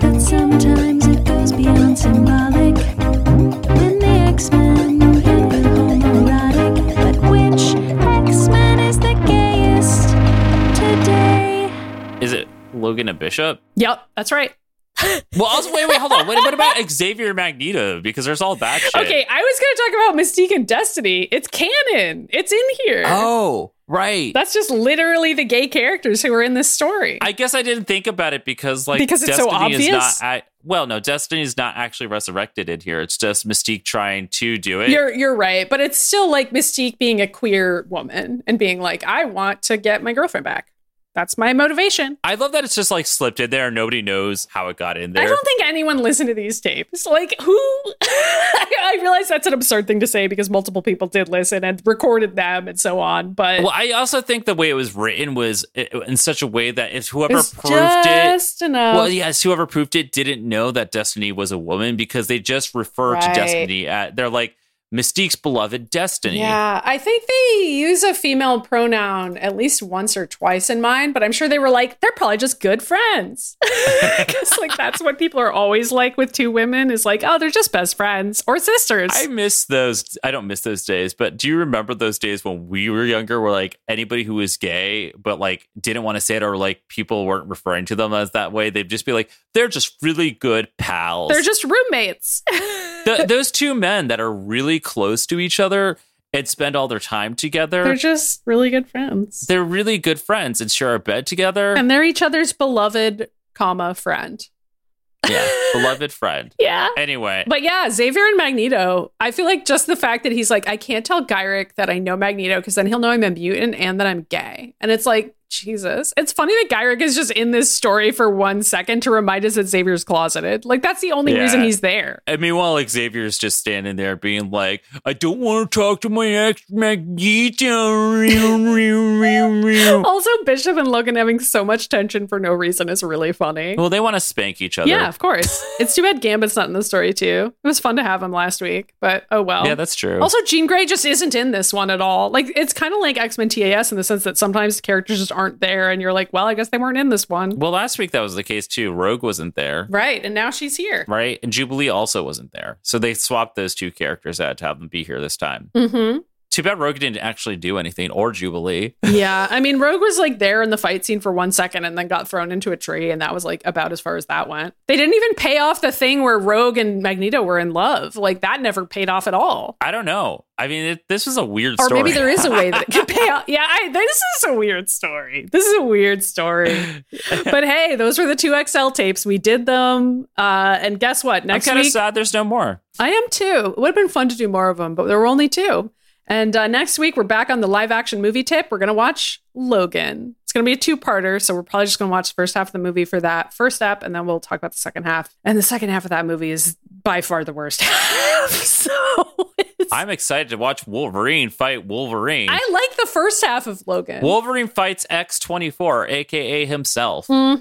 But sometimes it goes beyond symbolic, and the X-Men can be homoerotic. But which X-Men is the gayest today? Is it Logan and Bishop? Yep, that's right. Well, also wait, wait, hold on. What, what about Xavier Magneto? Because there's all that shit. Okay, I was going to talk about Mystique and Destiny. It's canon, it's in here. Oh, right. That's just literally the gay characters who are in this story. I guess I didn't think about it because like Because it's so Destiny is obvious? not. I, well, no, Destiny is not actually resurrected in here. It's just Mystique trying to do it. You're you're right, but it's still like Mystique being a queer woman and being like, I want to get my girlfriend back. That's my motivation. I love that it's just like slipped in there. Nobody knows how it got in there. I don't think anyone listened to these tapes. Like, who? [LAUGHS] I realize that's an absurd thing to say because multiple people did listen and recorded them and so on. But well, I also think the way it was written was in such a way that if whoever it's proved it, enough. well, yes, whoever proved it didn't know that Destiny was a woman because they just refer to Destiny at they're like Mystique's beloved Destiny. Yeah, I think they use a female pronoun at least once or twice in mine, but I'm sure they were like, they're probably just good friends. [LAUGHS] Because, like, that's what people are always like with two women is like, oh, they're just best friends or sisters. I miss those. I don't miss those days, but do you remember those days when we were younger where like anybody who was gay but like didn't want to say it or like people weren't referring to them as that way? They'd just be like, they're just really good pals. they're just roommates. [LAUGHS] Th- those two men that are really close to each other and spend all their time together. they're just really good friends. they're really good friends and share a bed together. And they're each other's beloved, comma, friend. yeah, beloved friend. [LAUGHS] Yeah. Anyway, But yeah, Xavier and Magneto. I feel like just the fact that he's like, I can't tell Gyrich that I know Magneto because then he'll know I'm a mutant and that I'm gay. And it's like, Jesus. It's funny that Gyrich is just in this story for one second to remind us that Xavier's closeted. Like, that's the only Yeah. reason he's there. and meanwhile, like, Xavier's just standing there being like, I don't want to talk to my ex Magneto. [LAUGHS] Also, Bishop and Logan having so much tension for no reason is really funny. well, they want to spank each other. Yeah, of course. it's too bad Gambit's not in the story, too. It was fun to have him last week, but oh well. Yeah, that's true. Also, Jean Grey just isn't in this one at all. Like, it's kind of like X Men TAS in the sense that sometimes characters just aren't there, and you're like, well, I guess they weren't in this one. well, last week that was the case too. Rogue wasn't there. Right. And now she's here. Right. And Jubilee also wasn't there. So they swapped those two characters out to have them be here this time. hmm Too bad Rogue didn't actually do anything or Jubilee. [LAUGHS] Yeah. I mean, Rogue was like there in the fight scene for one second and then got thrown into a tree, and that was like about as far as that went. They didn't even pay off the thing where Rogue and Magneto were in love. Like, that never paid off at all. I don't know. I mean, it, this is a weird Or story. maybe there is a way that it could pay [LAUGHS] off. Yeah, I, this is a weird story. This is a weird story. but hey, those were the two XL tapes. We did them. Uh, and guess what? I'm kind of sad there's no more. I am too. It would have been fun to do more of them, but there were only two. And uh, next week, we're back on the live action movie tip. We're going to watch Logan. It's going to be a two parter. So we're probably just going to watch the first half of the movie for that first step. And then we'll talk about the second half. And the second half of that movie is by far the worst [LAUGHS] half. so I'm excited to watch Wolverine fight Wolverine. I like the first half of Logan. Wolverine fights X24, aka himself. hmm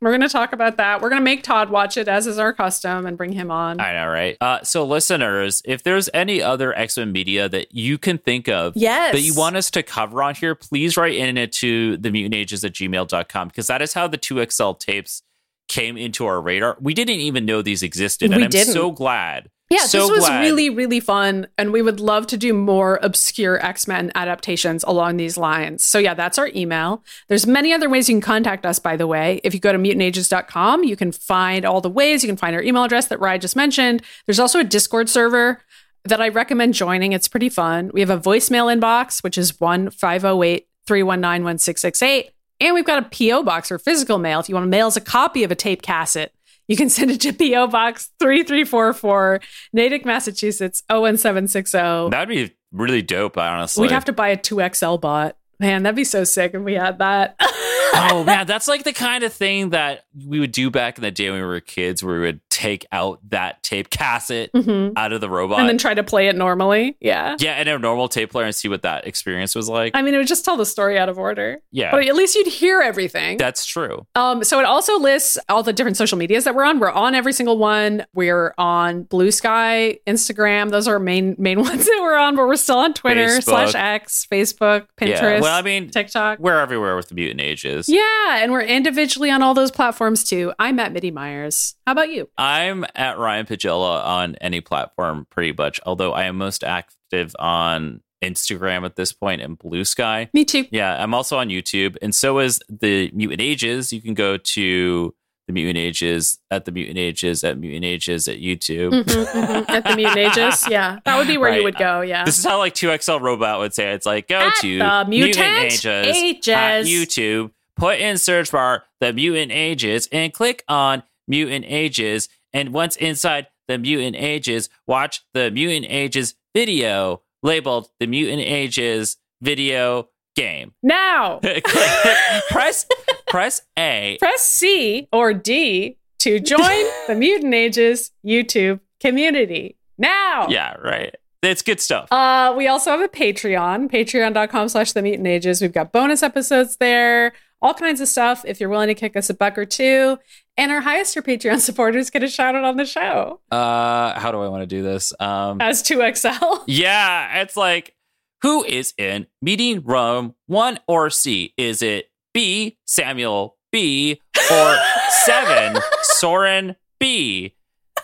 We're going to talk about that. We're going to make Todd watch it as is our custom and bring him on. I know, right? Uh, so, listeners, if there's any other X Men media that you can think of yes. that you want us to cover on here, please write in it to the mutantages at gmail.com because that is how the 2XL tapes came into our radar. We didn't even know these existed. We and I'm didn't. so glad Yeah, So this was glad. really, really fun. And we would love to do more obscure X Men adaptations along these lines. So, yeah, that's our email. There's many other ways you can contact us, by the way. If you go to mutantages.com, you can find all the ways. You can find our email address that Ryan just mentioned. There's also a Discord server that I recommend joining. It's pretty fun. We have a voicemail inbox, which is 1 508 319 1668. And we've got a P.O. box for physical mail. If you want to mail us a copy of a tape cassette, you can send it to P.O. Box 3344, Natick, Massachusetts, 01760. That'd be really dope, honestly. We'd have to buy a 2XL bot. Man, that'd be so sick if we had that. [LAUGHS] oh man, that's like the kind of thing that we would do back in the day when we were kids, where we would take out that tape cassette Mhm. out of the robot. And then try to play it normally. Yeah. yeah, and a normal tape player and see what that experience was like. I mean, it would just tell the story out of order. yeah, But at least you'd hear everything. that's true. Um, so it also lists all the different social medias that we're on. We're on every single one. We're on Blue Sky, Instagram. Those are our main main [LAUGHS] ones that we're on. But we're still on Twitter Facebook. slash X, Facebook, Pinterest, Yeah. Well, I mean, TikTok. we're everywhere with the mutant ages. Yeah, and we're individually on all those platforms too. I'm at MIDI Myers. How about you? I'm at Ryan Pagella on any platform pretty much, although I am most active on Instagram at this point and Blue Sky. Me too. Yeah, I'm also on YouTube, and so is the Mutant Ages. You can go to the Mutant Ages at the Mutant Ages at Mutant Ages at YouTube. Mhm, mhm. At the Mutant [LAUGHS] Ages. Yeah, that would be where you would go. Yeah. This is how like 2XL Robot would say it. it's like go At to the Mutant Ages, Ages. at YouTube, put in search bar the Mutant Ages and click on Mutant Ages. And once inside the Mutant Ages, watch the Mutant Ages video labeled the Mutant Ages video game. [LAUGHS] now, [LAUGHS] press press A. press C or D to join [LAUGHS] the Mutant Ages YouTube community. Now. Yeah, right. It's good stuff. Uh, we also have a Patreon, patreon.com slash the mutant ages. We've got bonus episodes there, all kinds of stuff if you're willing to kick us a buck or two. And our highest tier Patreon supporters get a shout out on the show Uh, how do I want to do this? Um, as 2XL. Yeah, it's like who is in meeting room one or C? Is it B, Samuel B, or [LAUGHS] seven, Soren B?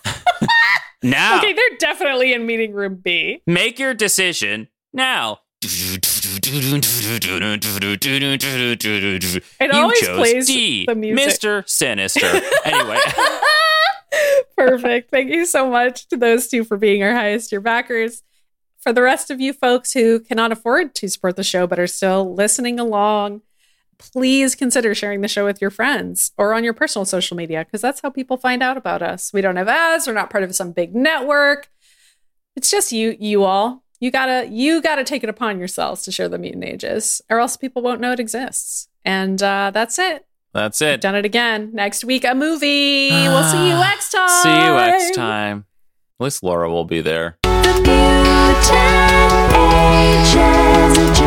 [LAUGHS] now, Okay, they're definitely in meeting room B. make your decision now. It you always plays D, the music. Mr. Sinister. anyway, [LAUGHS] Perfect. Thank you so much to those two for being our highest tier backers. For the rest of you folks who cannot afford to support the show but are still listening along, please consider sharing the show with your friends or on your personal social media because that's how people find out about us. We don't have ads, we're not part of some big network. It's just you you all. You gotta you gotta take it upon yourselves to share the mutant ages, or else people won't know it exists. And uh, that's it. that's We've it. done it again. Next week, a movie. we'll see you next time. See you next time. At least Laura will be there ten ages.